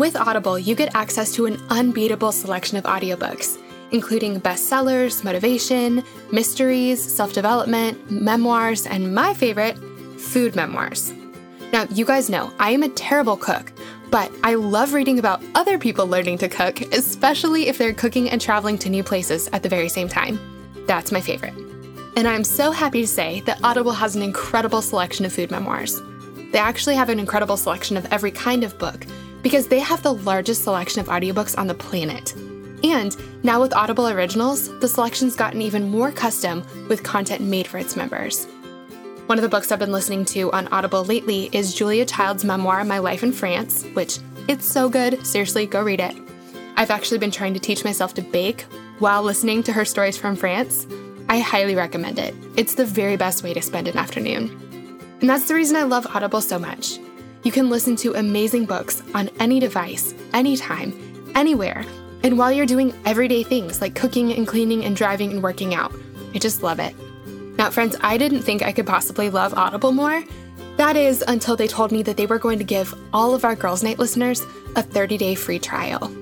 With Audible, you get access to an unbeatable selection of audiobooks, including bestsellers, motivation, mysteries, self development, memoirs, and my favorite, food memoirs. Now, you guys know I am a terrible cook, but I love reading about other people learning to cook, especially if they're cooking and traveling to new places at the very same time. That's my favorite. And I'm so happy to say that Audible has an incredible selection of food memoirs. They actually have an incredible selection of every kind of book because they have the largest selection of audiobooks on the planet. And now with Audible Originals, the selection's gotten even more custom with content made for its members. One of the books I've been listening to on Audible lately is Julia Child's memoir, My Life in France, which it's so good. Seriously, go read it. I've actually been trying to teach myself to bake while listening to her stories from France. I highly recommend it. It's the very best way to spend an afternoon. And that's the reason I love Audible so much. You can listen to amazing books on any device, anytime, anywhere, and while you're doing everyday things like cooking and cleaning and driving and working out. I just love it. Now, friends, I didn't think I could possibly love Audible more. That is until they told me that they were going to give all of our Girls Night listeners a 30 day free trial.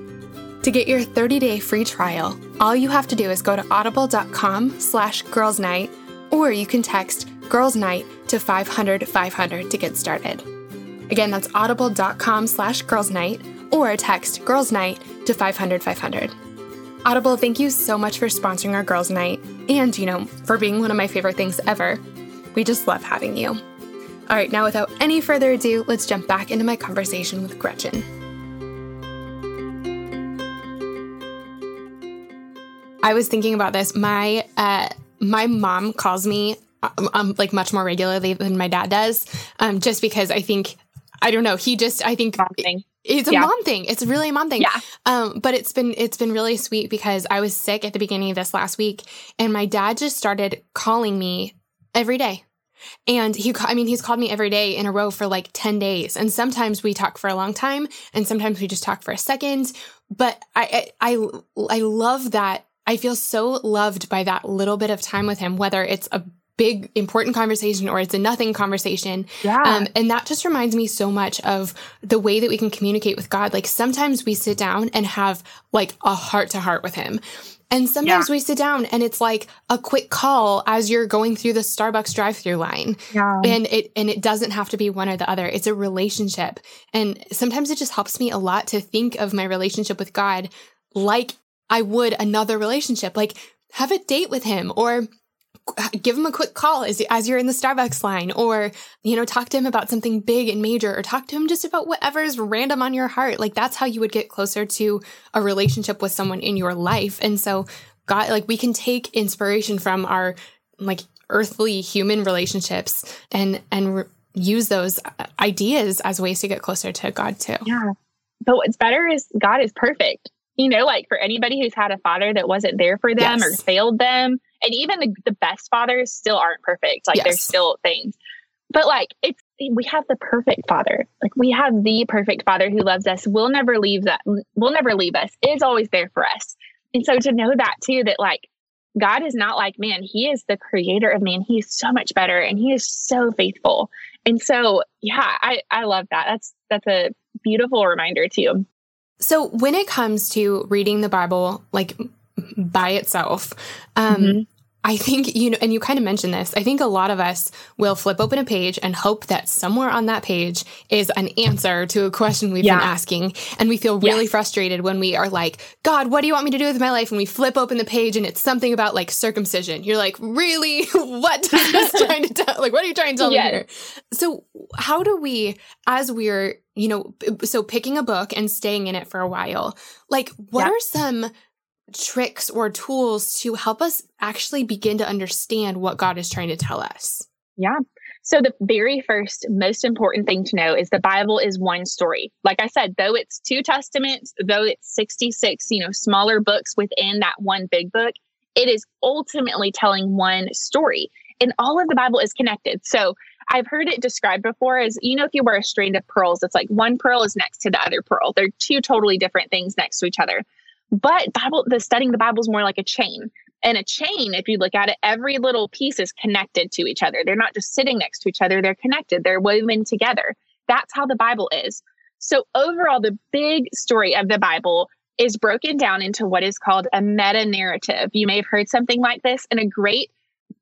To get your 30 day free trial, all you have to do is go to audible.com slash girlsnight, or you can text Girls Night to 500 500 to get started. Again, that's audible.com slash girls night or text girls night to 500 500. Audible, thank you so much for sponsoring our girls night and, you know, for being one of my favorite things ever. We just love having you. All right, now without any further ado, let's jump back into my conversation with Gretchen. I was thinking about this. My uh, my mom calls me um, um, like much more regularly than my dad does, um, just because I think I don't know. He just I think it's a yeah. mom thing. It's really a mom thing. Yeah. Um, but it's been it's been really sweet because I was sick at the beginning of this last week, and my dad just started calling me every day. And he, I mean, he's called me every day in a row for like 10 days. And sometimes we talk for a long time and sometimes we just talk for a second. But I, I, I, I love that. I feel so loved by that little bit of time with him, whether it's a big important conversation or it's a nothing conversation. Yeah. Um, and that just reminds me so much of the way that we can communicate with God. Like sometimes we sit down and have like a heart to heart with him. And sometimes yeah. we sit down and it's like a quick call as you're going through the Starbucks drive-through line. Yeah. And it and it doesn't have to be one or the other. It's a relationship. And sometimes it just helps me a lot to think of my relationship with God like I would another relationship. Like have a date with him or give him a quick call as, as you're in the Starbucks line or, you know, talk to him about something big and major or talk to him just about whatever is random on your heart. Like that's how you would get closer to a relationship with someone in your life. And so God, like we can take inspiration from our like earthly human relationships and, and re- use those uh, ideas as ways to get closer to God too. Yeah. But what's better is God is perfect. You know, like for anybody who's had a father that wasn't there for them yes. or failed them, and even the, the best fathers still aren't perfect. Like yes. there's still things. But like it's we have the perfect father. Like we have the perfect father who loves us, will never leave that will never leave us, is always there for us. And so to know that too, that like God is not like man, he is the creator of man. He's so much better and he is so faithful. And so yeah, I, I love that. That's that's a beautiful reminder too. So when it comes to reading the Bible, like by itself. Um, mm-hmm. I think, you know, and you kind of mentioned this. I think a lot of us will flip open a page and hope that somewhere on that page is an answer to a question we've yeah. been asking. And we feel really frustrated when we are like, God, what do you want me to do with my life? And we flip open the page and it's something about like circumcision. You're like, really? what is this trying to tell? Like, what are you trying to tell yes. me here? So, how do we, as we're, you know, so picking a book and staying in it for a while, like, what yeah. are some tricks or tools to help us actually begin to understand what God is trying to tell us? Yeah. So, the very first, most important thing to know is the Bible is one story. Like I said, though it's two testaments, though it's 66, you know, smaller books within that one big book, it is ultimately telling one story. And all of the Bible is connected. So, I've heard it described before as, you know, if you wear a strand of pearls, it's like one pearl is next to the other pearl. They're two totally different things next to each other. But Bible, the studying the Bible is more like a chain. And a chain, if you look at it, every little piece is connected to each other. They're not just sitting next to each other, they're connected, they're woven together. That's how the Bible is. So, overall, the big story of the Bible is broken down into what is called a meta narrative. You may have heard something like this, and a great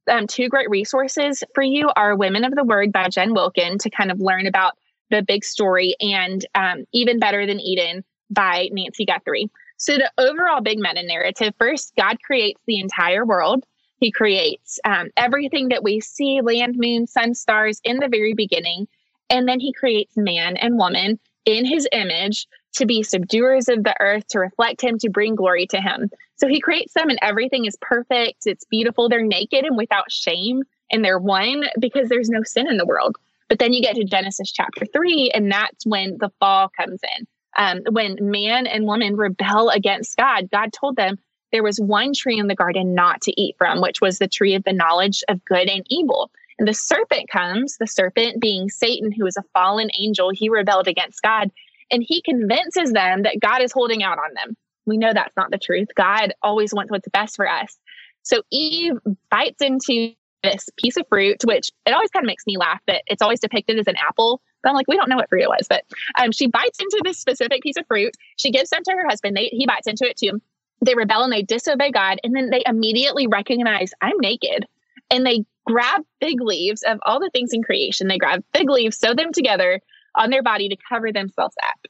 um, two great resources for you are Women of the Word by Jen Wilkin to kind of learn about the big story, and um, Even Better Than Eden by Nancy Guthrie. So, the overall big meta narrative first, God creates the entire world. He creates um, everything that we see land, moon, sun, stars in the very beginning. And then he creates man and woman in his image to be subduers of the earth, to reflect him, to bring glory to him. So he creates them and everything is perfect. It's beautiful. They're naked and without shame and they're one because there's no sin in the world. But then you get to Genesis chapter three, and that's when the fall comes in. Um, when man and woman rebel against God, God told them there was one tree in the garden not to eat from, which was the tree of the knowledge of good and evil. And the serpent comes, the serpent being Satan, who is a fallen angel, he rebelled against God, and he convinces them that God is holding out on them. We know that's not the truth. God always wants what's best for us. So Eve bites into this piece of fruit, which it always kind of makes me laugh that it's always depicted as an apple. I'm like, we don't know what fruit it was. But um, she bites into this specific piece of fruit. She gives some to her husband. They, he bites into it too. They rebel and they disobey God. And then they immediately recognize I'm naked. And they grab fig leaves of all the things in creation. They grab fig leaves, sew them together on their body to cover themselves up.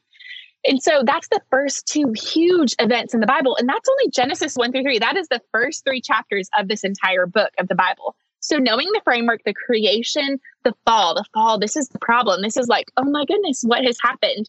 And so that's the first two huge events in the Bible. And that's only Genesis 1 through 3. That is the first three chapters of this entire book of the Bible. So knowing the framework, the creation, the fall, the fall, this is the problem. This is like, oh my goodness, what has happened?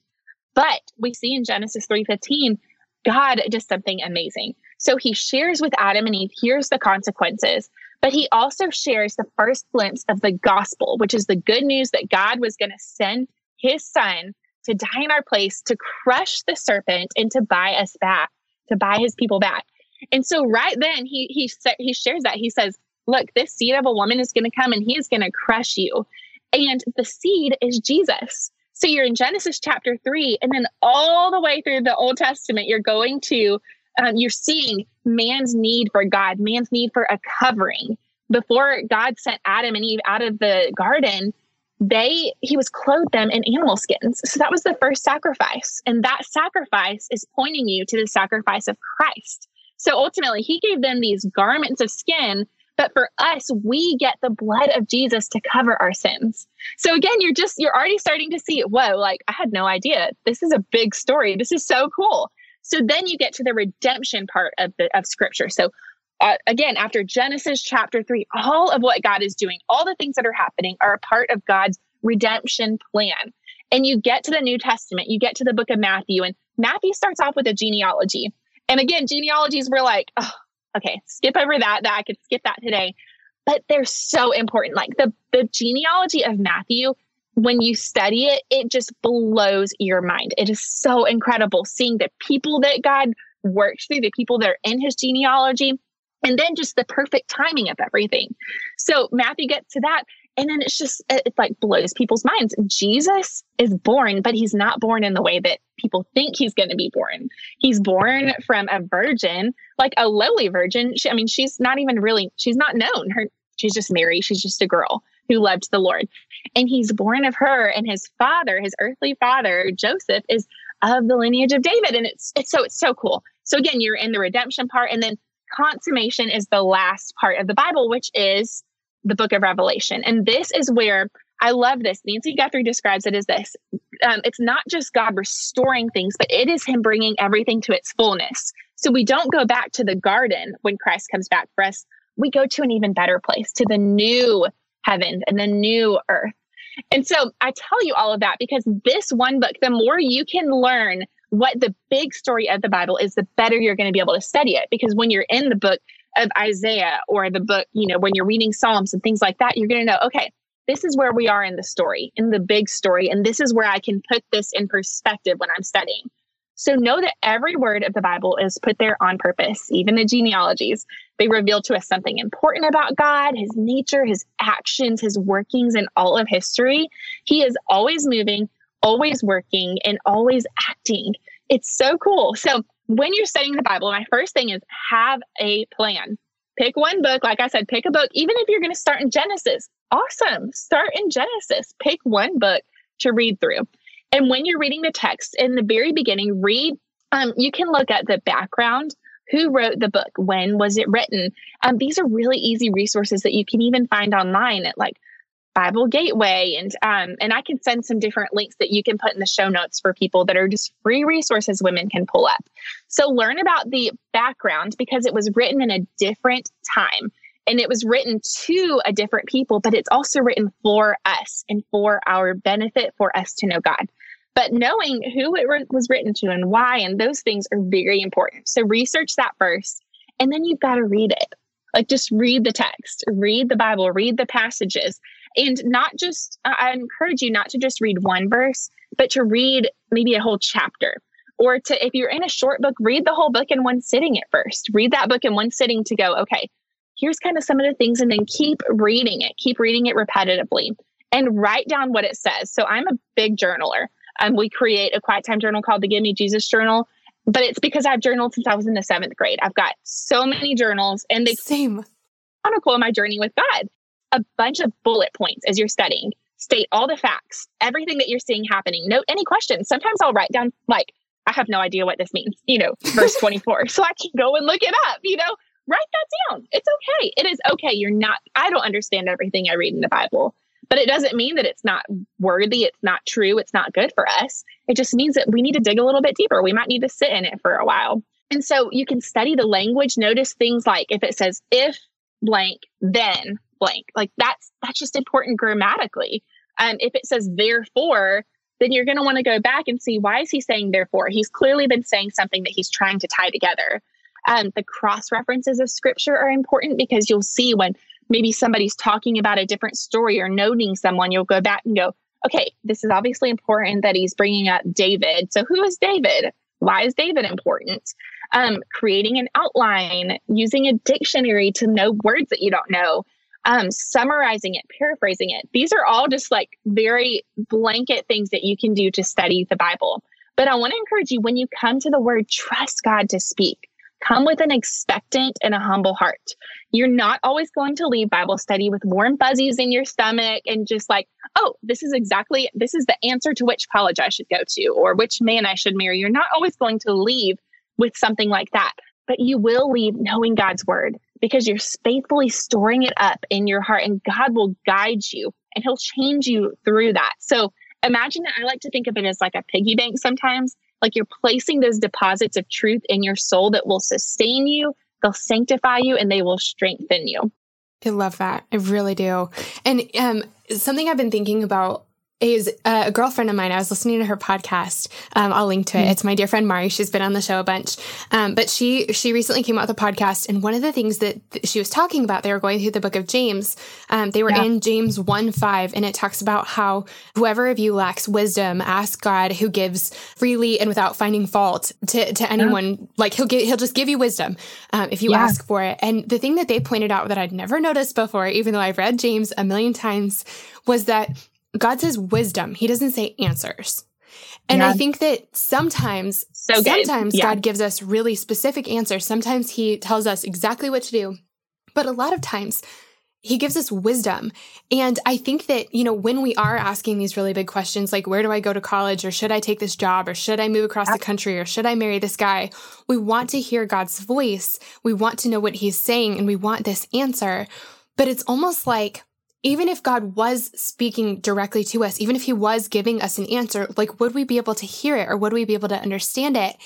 But we see in Genesis 3:15, God does something amazing. So he shares with Adam and Eve, here's the consequences. But he also shares the first glimpse of the gospel, which is the good news that God was going to send his son to die in our place, to crush the serpent, and to buy us back, to buy his people back. And so right then he he he shares that he says, look, this seed of a woman is going to come and he is going to crush you. And the seed is Jesus. So you're in Genesis chapter three, and then all the way through the Old Testament, you're going to, um, you're seeing man's need for God, man's need for a covering. Before God sent Adam and Eve out of the garden, they he was clothed them in animal skins so that was the first sacrifice and that sacrifice is pointing you to the sacrifice of christ so ultimately he gave them these garments of skin but for us, we get the blood of Jesus to cover our sins. So again, you're just, you're already starting to see, whoa, like I had no idea. This is a big story. This is so cool. So then you get to the redemption part of the of scripture. So uh, again, after Genesis chapter three, all of what God is doing, all the things that are happening are a part of God's redemption plan. And you get to the New Testament, you get to the book of Matthew, and Matthew starts off with a genealogy. And again, genealogies were like, oh, okay, skip over that. That I could skip that today. But they're so important. Like the the genealogy of Matthew, when you study it, it just blows your mind. It is so incredible seeing the people that God worked through, the people that are in his genealogy, and then just the perfect timing of everything. So Matthew gets to that. And then it's just, it, it like blows people's minds. Jesus is born, but he's not born in the way that people think he's going to be born. He's born from a virgin, like a lowly virgin. She, I mean, she's not even really, she's not known. Her, she's just Mary. She's just a girl who loved the Lord. And he's born of her, and his father, his earthly father, Joseph, is of the lineage of David. And it's it's so it's so cool. So again, you're in the redemption part, and then consummation is the last part of the Bible, which is the book of Revelation. And this is where I love this. Nancy Guthrie describes it as this um, it's not just God restoring things, but it is Him bringing everything to its fullness. So we don't go back to the garden when Christ comes back for us. We go to an even better place, to the new heaven and the new earth. And so I tell you all of that because this one book, the more you can learn what the big story of the Bible is, the better you're going to be able to study it. Because when you're in the book, of Isaiah or the book, you know, when you're reading Psalms and things like that, you're going to know, okay, this is where we are in the story, in the big story. And this is where I can put this in perspective when I'm studying. So know that every word of the Bible is put there on purpose, even the genealogies. They reveal to us something important about God, his nature, his actions, his workings, and all of history. He is always moving, always working, and always acting. It's so cool. So when you're studying the Bible, my first thing is have a plan. Pick one book. Like I said, pick a book. Even if you're going to start in Genesis, awesome. Start in Genesis. Pick one book to read through. And when you're reading the text in the very beginning, read, um, you can look at the background. Who wrote the book? When was it written? Um, these are really easy resources that you can even find online at like Bible Gateway, and um, and I can send some different links that you can put in the show notes for people that are just free resources women can pull up. So learn about the background because it was written in a different time. and it was written to a different people, but it's also written for us and for our benefit for us to know God. But knowing who it was written to and why, and those things are very important. So research that first, and then you've got to read it. Like just read the text, read the Bible, read the passages, and not just, I encourage you not to just read one verse, but to read maybe a whole chapter. Or to, if you're in a short book, read the whole book in one sitting at first. Read that book in one sitting to go, okay, here's kind of some of the things, and then keep reading it, keep reading it repetitively, and write down what it says. So I'm a big journaler. Um, we create a quiet time journal called the Give Me Jesus Journal, but it's because I've journaled since I was in the seventh grade. I've got so many journals, and they same chronicle my journey with God. A bunch of bullet points as you're studying. State all the facts, everything that you're seeing happening. Note any questions. Sometimes I'll write down like I have no idea what this means, you know, verse 24. so I can go and look it up, you know, write that down. It's okay. It is okay. You're not, I don't understand everything I read in the Bible, but it doesn't mean that it's not worthy. It's not true. It's not good for us. It just means that we need to dig a little bit deeper. We might need to sit in it for a while. And so you can study the language, notice things like if it says if blank, then blank, like that's, that's just important grammatically. Um, if it says therefore, then you're going to want to go back and see why is he saying therefore? He's clearly been saying something that he's trying to tie together. Um, the cross references of scripture are important because you'll see when maybe somebody's talking about a different story or noting someone, you'll go back and go, okay, this is obviously important that he's bringing up David. So who is David? Why is David important? Um, creating an outline, using a dictionary to know words that you don't know um, summarizing it, paraphrasing it. These are all just like very blanket things that you can do to study the Bible. But I want to encourage you when you come to the word, trust God to speak. Come with an expectant and a humble heart. You're not always going to leave Bible study with warm fuzzies in your stomach and just like, oh, this is exactly, this is the answer to which college I should go to or which man I should marry. You're not always going to leave with something like that, but you will leave knowing God's word because you're faithfully storing it up in your heart and God will guide you and he'll change you through that. So imagine that I like to think of it as like a piggy bank sometimes, like you're placing those deposits of truth in your soul that will sustain you, they'll sanctify you, and they will strengthen you. I love that. I really do. And um, something I've been thinking about is uh, a girlfriend of mine. I was listening to her podcast. Um, I'll link to it. Mm-hmm. It's my dear friend Mari. She's been on the show a bunch. Um, but she she recently came out with a podcast, and one of the things that she was talking about, they were going through the book of James. Um, they were yeah. in James one five, and it talks about how whoever of you lacks wisdom, ask God, who gives freely and without finding fault to to anyone. Yeah. Like he'll get he'll just give you wisdom um, if you yeah. ask for it. And the thing that they pointed out that I'd never noticed before, even though I've read James a million times, was that God says wisdom. He doesn't say answers. And yeah. I think that sometimes, so sometimes yeah. God gives us really specific answers. Sometimes he tells us exactly what to do. But a lot of times he gives us wisdom. And I think that, you know, when we are asking these really big questions, like where do I go to college or should I take this job or should I move across the country or should I marry this guy? We want to hear God's voice. We want to know what he's saying and we want this answer. But it's almost like even if God was speaking directly to us, even if he was giving us an answer, like, would we be able to hear it or would we be able to understand it?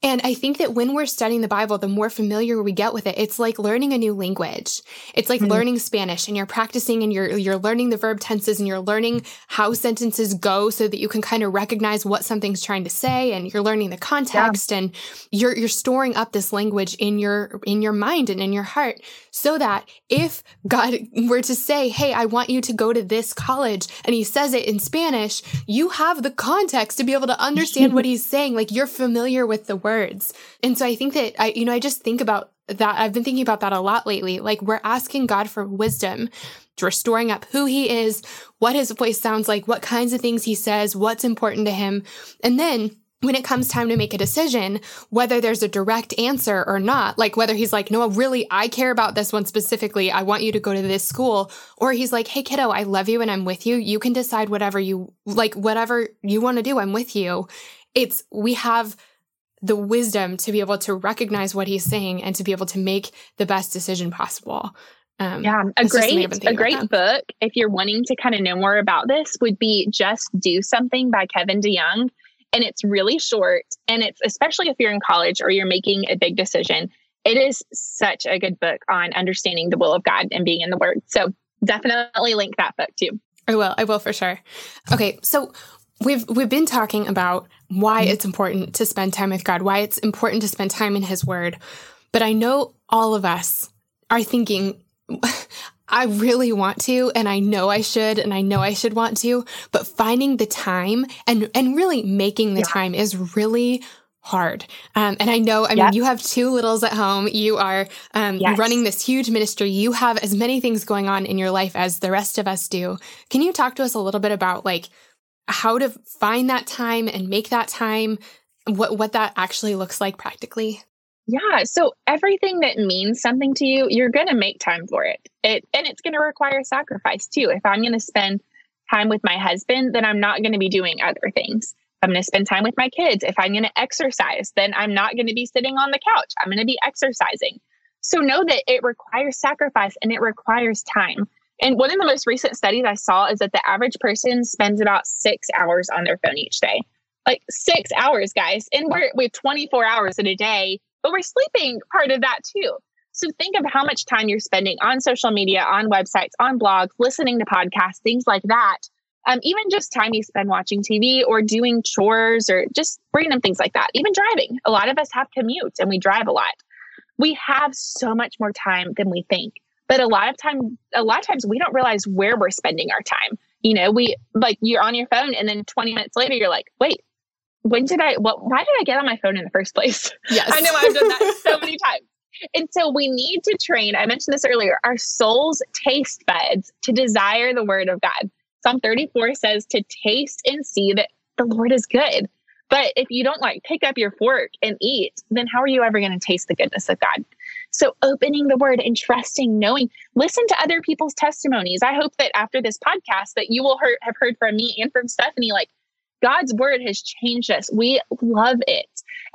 And I think that when we're studying the Bible, the more familiar we get with it, it's like learning a new language. It's like mm-hmm. learning Spanish and you're practicing and you're, you're learning the verb tenses and you're learning how sentences go so that you can kind of recognize what something's trying to say and you're learning the context yeah. and you're, you're storing up this language in your, in your mind and in your heart so that if God were to say, Hey, I want you to go to this college and he says it in Spanish, you have the context to be able to understand what he's saying. Like you're familiar with the word words. And so I think that I, you know, I just think about that. I've been thinking about that a lot lately. Like we're asking God for wisdom, restoring up who he is, what his voice sounds like, what kinds of things he says, what's important to him. And then when it comes time to make a decision, whether there's a direct answer or not, like whether he's like, no, really, I care about this one specifically. I want you to go to this school. Or he's like, hey, kiddo, I love you and I'm with you. You can decide whatever you like, whatever you want to do. I'm with you. It's, we have the wisdom to be able to recognize what he's saying and to be able to make the best decision possible. Um, yeah, a great a great book if you're wanting to kind of know more about this would be Just Do Something by Kevin DeYoung, and it's really short, and it's especially if you're in college or you're making a big decision. it is such a good book on understanding the will of God and being in the Word. So definitely link that book too. I will. I will for sure. Okay, so we've we've been talking about why it's important to spend time with God, why it's important to spend time in His Word, but I know all of us are thinking. I really want to, and I know I should, and I know I should want to, but finding the time and, and really making the yeah. time is really hard. Um, and I know, I mean, you have two littles at home. You are um, yes. running this huge ministry. You have as many things going on in your life as the rest of us do. Can you talk to us a little bit about like how to find that time and make that time? What what that actually looks like practically? Yeah. So everything that means something to you, you're going to make time for it. It and it's going to require sacrifice too. If I'm going to spend time with my husband, then I'm not going to be doing other things. I'm going to spend time with my kids. If I'm going to exercise, then I'm not going to be sitting on the couch. I'm going to be exercising. So know that it requires sacrifice and it requires time. And one of the most recent studies I saw is that the average person spends about six hours on their phone each day. Like six hours, guys. And we're we have 24 hours in a day, but we're sleeping part of that too. So think of how much time you're spending on social media, on websites, on blogs, listening to podcasts, things like that um, even just time you spend watching TV or doing chores or just random things like that, even driving. A lot of us have commutes and we drive a lot. We have so much more time than we think. But a lot of time, a lot of times we don't realize where we're spending our time. You know, we like you're on your phone and then 20 minutes later you're like, wait, when did I what why did I get on my phone in the first place? Yes. I know I've done that so many times. And so we need to train, I mentioned this earlier, our soul's taste buds to desire the word of God. Psalm 34 says to taste and see that the Lord is good. But if you don't like pick up your fork and eat, then how are you ever going to taste the goodness of God? So opening the word and trusting, knowing, listen to other people's testimonies. I hope that after this podcast that you will have heard from me and from Stephanie, like God's word has changed us. We love it.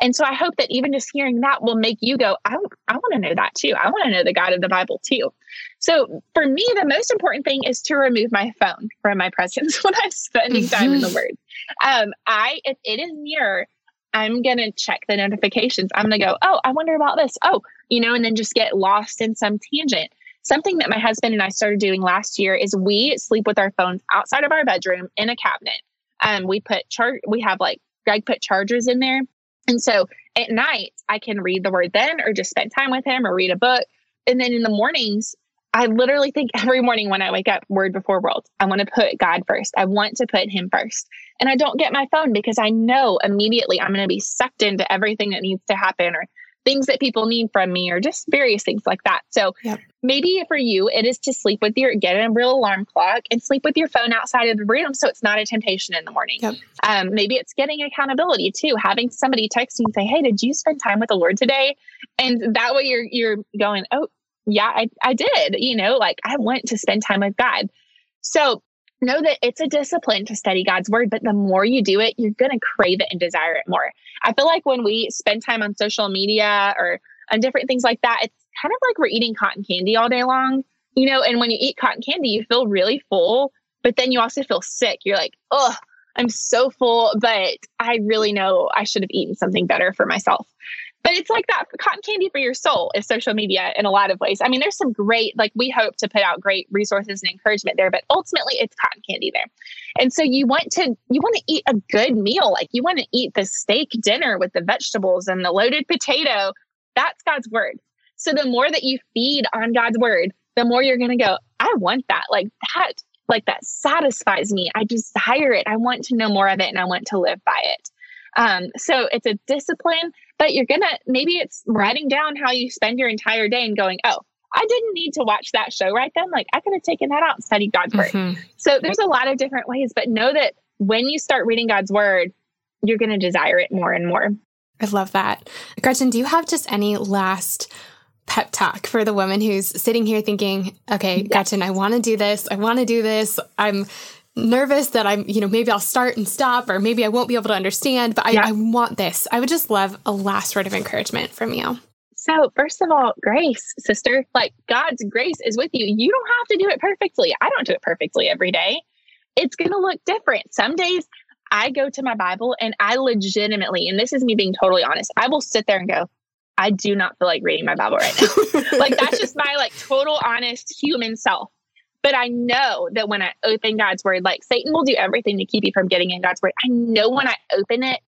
And so I hope that even just hearing that will make you go, I, I want to know that too. I want to know the God of the Bible too. So for me, the most important thing is to remove my phone from my presence when I'm spending time in the mm-hmm. Word. Um, I, if it is near, I'm going to check the notifications. I'm going to go, oh, I wonder about this. Oh, you know, and then just get lost in some tangent. Something that my husband and I started doing last year is we sleep with our phones outside of our bedroom in a cabinet. Um, we put chart, we have like Greg put chargers in there. And so at night, I can read the word then or just spend time with him or read a book. And then in the mornings, I literally think every morning when I wake up, word before world, I want to put God first. I want to put him first. And I don't get my phone because I know immediately I'm going to be sucked into everything that needs to happen or things that people need from me or just various things like that. So yep. maybe for you, it is to sleep with your, get a real alarm clock and sleep with your phone outside of the room so it's not a temptation in the morning. Yep. Um, maybe it's getting accountability too, having somebody text you and say, Hey, did you spend time with the Lord today? And that way you're, you're going, Oh, yeah, I, I did, you know, like I want to spend time with God. So know that it's a discipline to study God's word, but the more you do it, you're going to crave it and desire it more. I feel like when we spend time on social media or on different things like that, it's kind of like we're eating cotton candy all day long, you know, and when you eat cotton candy, you feel really full, but then you also feel sick. You're like, oh, I'm so full, but I really know I should have eaten something better for myself. But it's like that cotton candy for your soul is social media in a lot of ways. I mean, there's some great, like, we hope to put out great resources and encouragement there, but ultimately it's cotton candy there. And so you want to, you want to eat a good meal. Like, you want to eat the steak dinner with the vegetables and the loaded potato. That's God's word. So the more that you feed on God's word, the more you're going to go, I want that. Like, that, like, that satisfies me. I desire it. I want to know more of it and I want to live by it. Um, so it's a discipline, but you're gonna maybe it's writing down how you spend your entire day and going, oh, I didn't need to watch that show right then. Like I could have taken that out and studied God's word. Mm-hmm. So there's a lot of different ways, but know that when you start reading God's word, you're going to desire it more and more. I love that. Gretchen, do you have just any last pep talk for the woman who's sitting here thinking, okay, yes. Gretchen, I want to do this. I want to do this. I'm nervous that I'm, you know, maybe I'll start and stop, or maybe I won't be able to understand, but I, yeah. I want this. I would just love a last word of encouragement from you. So, first of all, grace, sister, like God's grace is with you. You don't have to do it perfectly. I don't do it perfectly every day. It's going to look different. Some days I go to my Bible and I legitimately, and this is me being totally honest, I will sit there and go, I do not feel like reading my Bible right now. like that's just my like total honest human self. But I know that when I open God's word, like Satan will do everything to keep you from getting in God's word. I know when I open it,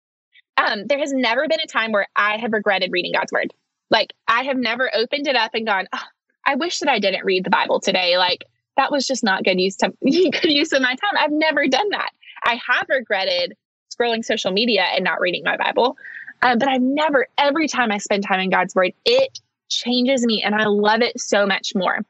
um, there has never been a time where I have regretted reading God's word. Like I have never opened it up and gone, oh, I wish that I didn't read the Bible today. Like that was just not good use to good use of my time. I've never done that. I have regretted scrolling social media and not reading my Bible. Um, but I've never, every time I spend time in God's word, it changes me and I love it so much more.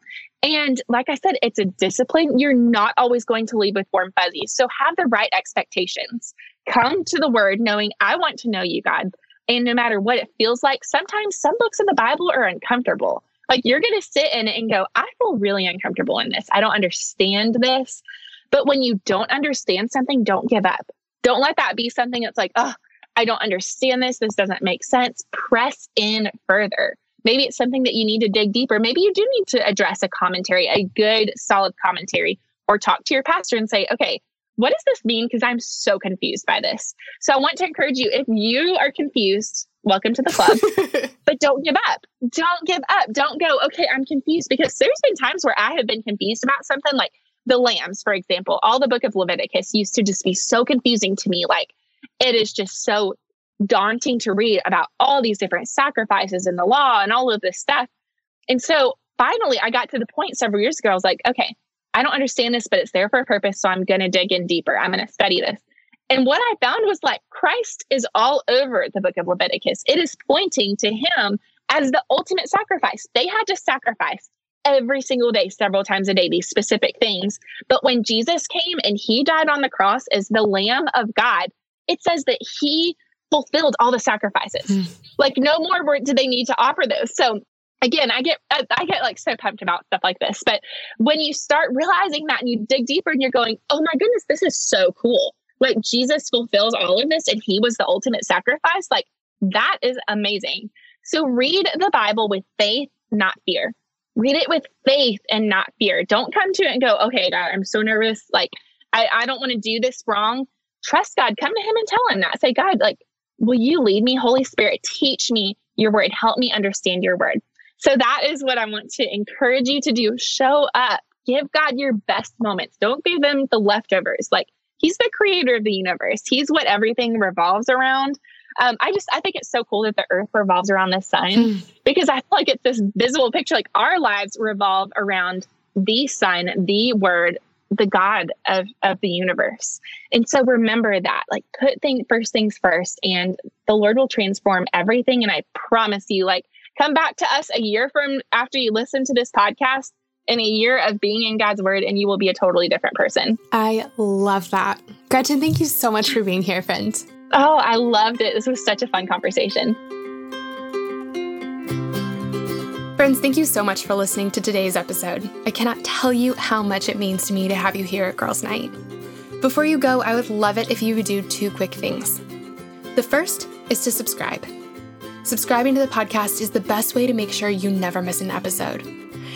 And like I said, it's a discipline. You're not always going to leave with warm fuzzies. So have the right expectations. Come to the word knowing I want to know you, God. And no matter what it feels like, sometimes some books in the Bible are uncomfortable. Like you're going to sit in it and go, I feel really uncomfortable in this. I don't understand this. But when you don't understand something, don't give up. Don't let that be something that's like, oh, I don't understand this. This doesn't make sense. Press in further. Maybe it's something that you need to dig deeper. Maybe you do need to address a commentary, a good, solid commentary, or talk to your pastor and say, okay, what does this mean? Because I'm so confused by this. So I want to encourage you if you are confused, welcome to the club, but don't give up. Don't give up. Don't go, okay, I'm confused. Because there's been times where I have been confused about something like the lambs, for example. All the book of Leviticus used to just be so confusing to me. Like it is just so daunting to read about all these different sacrifices in the law and all of this stuff. And so finally, I got to the point several years ago, I was like, okay, I don't understand this, but it's there for a purpose. So I'm going to dig in deeper. I'm going to study this. And what I found was like Christ is all over the book of Leviticus. It is pointing to him as the ultimate sacrifice. They had to sacrifice every single day, several times a day, these specific things. But when Jesus came and he died on the cross as the Lamb of God, it says that he fulfilled all the sacrifices. Mm. Like no more were, did they need to offer those. So again, I get I get like so pumped about stuff like this. But when you start realizing that and you dig deeper and you're going, oh my goodness, this is so cool. Like Jesus fulfills all of this and he was the ultimate sacrifice. Like that is amazing. So read the Bible with faith, not fear. Read it with faith and not fear. Don't come to it and go, okay, God, I'm so nervous. Like, I, I don't want to do this wrong. Trust God. Come to Him and tell Him that. Say, God, like, will you lead me? Holy Spirit, teach me your word. Help me understand your word. So that is what I want to encourage you to do. Show up. Give God your best moments. Don't give him the leftovers. Like he's the creator of the universe. He's what everything revolves around. Um, I just I think it's so cool that the earth revolves around the sun hmm. because I feel like it's this visible picture. Like our lives revolve around the Son, the word, the God of, of the universe. And so remember that, like put thing first things first, and the Lord will transform everything. And I promise you, like, come back to us a year from after you listen to this podcast in a year of being in God's word, and you will be a totally different person. I love that. Gretchen, thank you so much for being here, friend. Oh, I loved it. This was such a fun conversation. Friends, thank you so much for listening to today's episode. I cannot tell you how much it means to me to have you here at Girls Night. Before you go, I would love it if you would do two quick things. The first is to subscribe. Subscribing to the podcast is the best way to make sure you never miss an episode.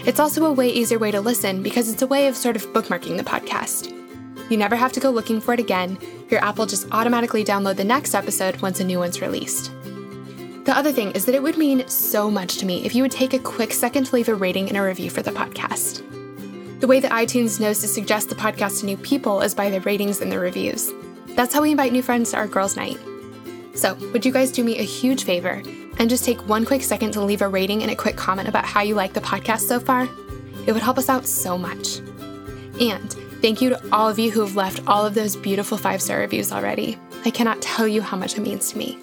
It's also a way easier way to listen because it's a way of sort of bookmarking the podcast. You never have to go looking for it again. Your app will just automatically download the next episode once a new one's released. The other thing is that it would mean so much to me if you would take a quick second to leave a rating and a review for the podcast. The way that iTunes knows to suggest the podcast to new people is by the ratings and the reviews. That's how we invite new friends to our girls' night. So, would you guys do me a huge favor and just take one quick second to leave a rating and a quick comment about how you like the podcast so far? It would help us out so much. And thank you to all of you who have left all of those beautiful five star reviews already. I cannot tell you how much it means to me.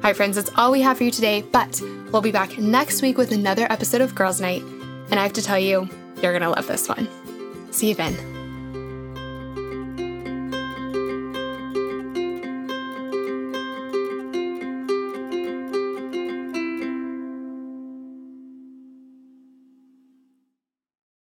All right, friends, that's all we have for you today, but we'll be back next week with another episode of Girls Night. And I have to tell you, you're going to love this one. See you then.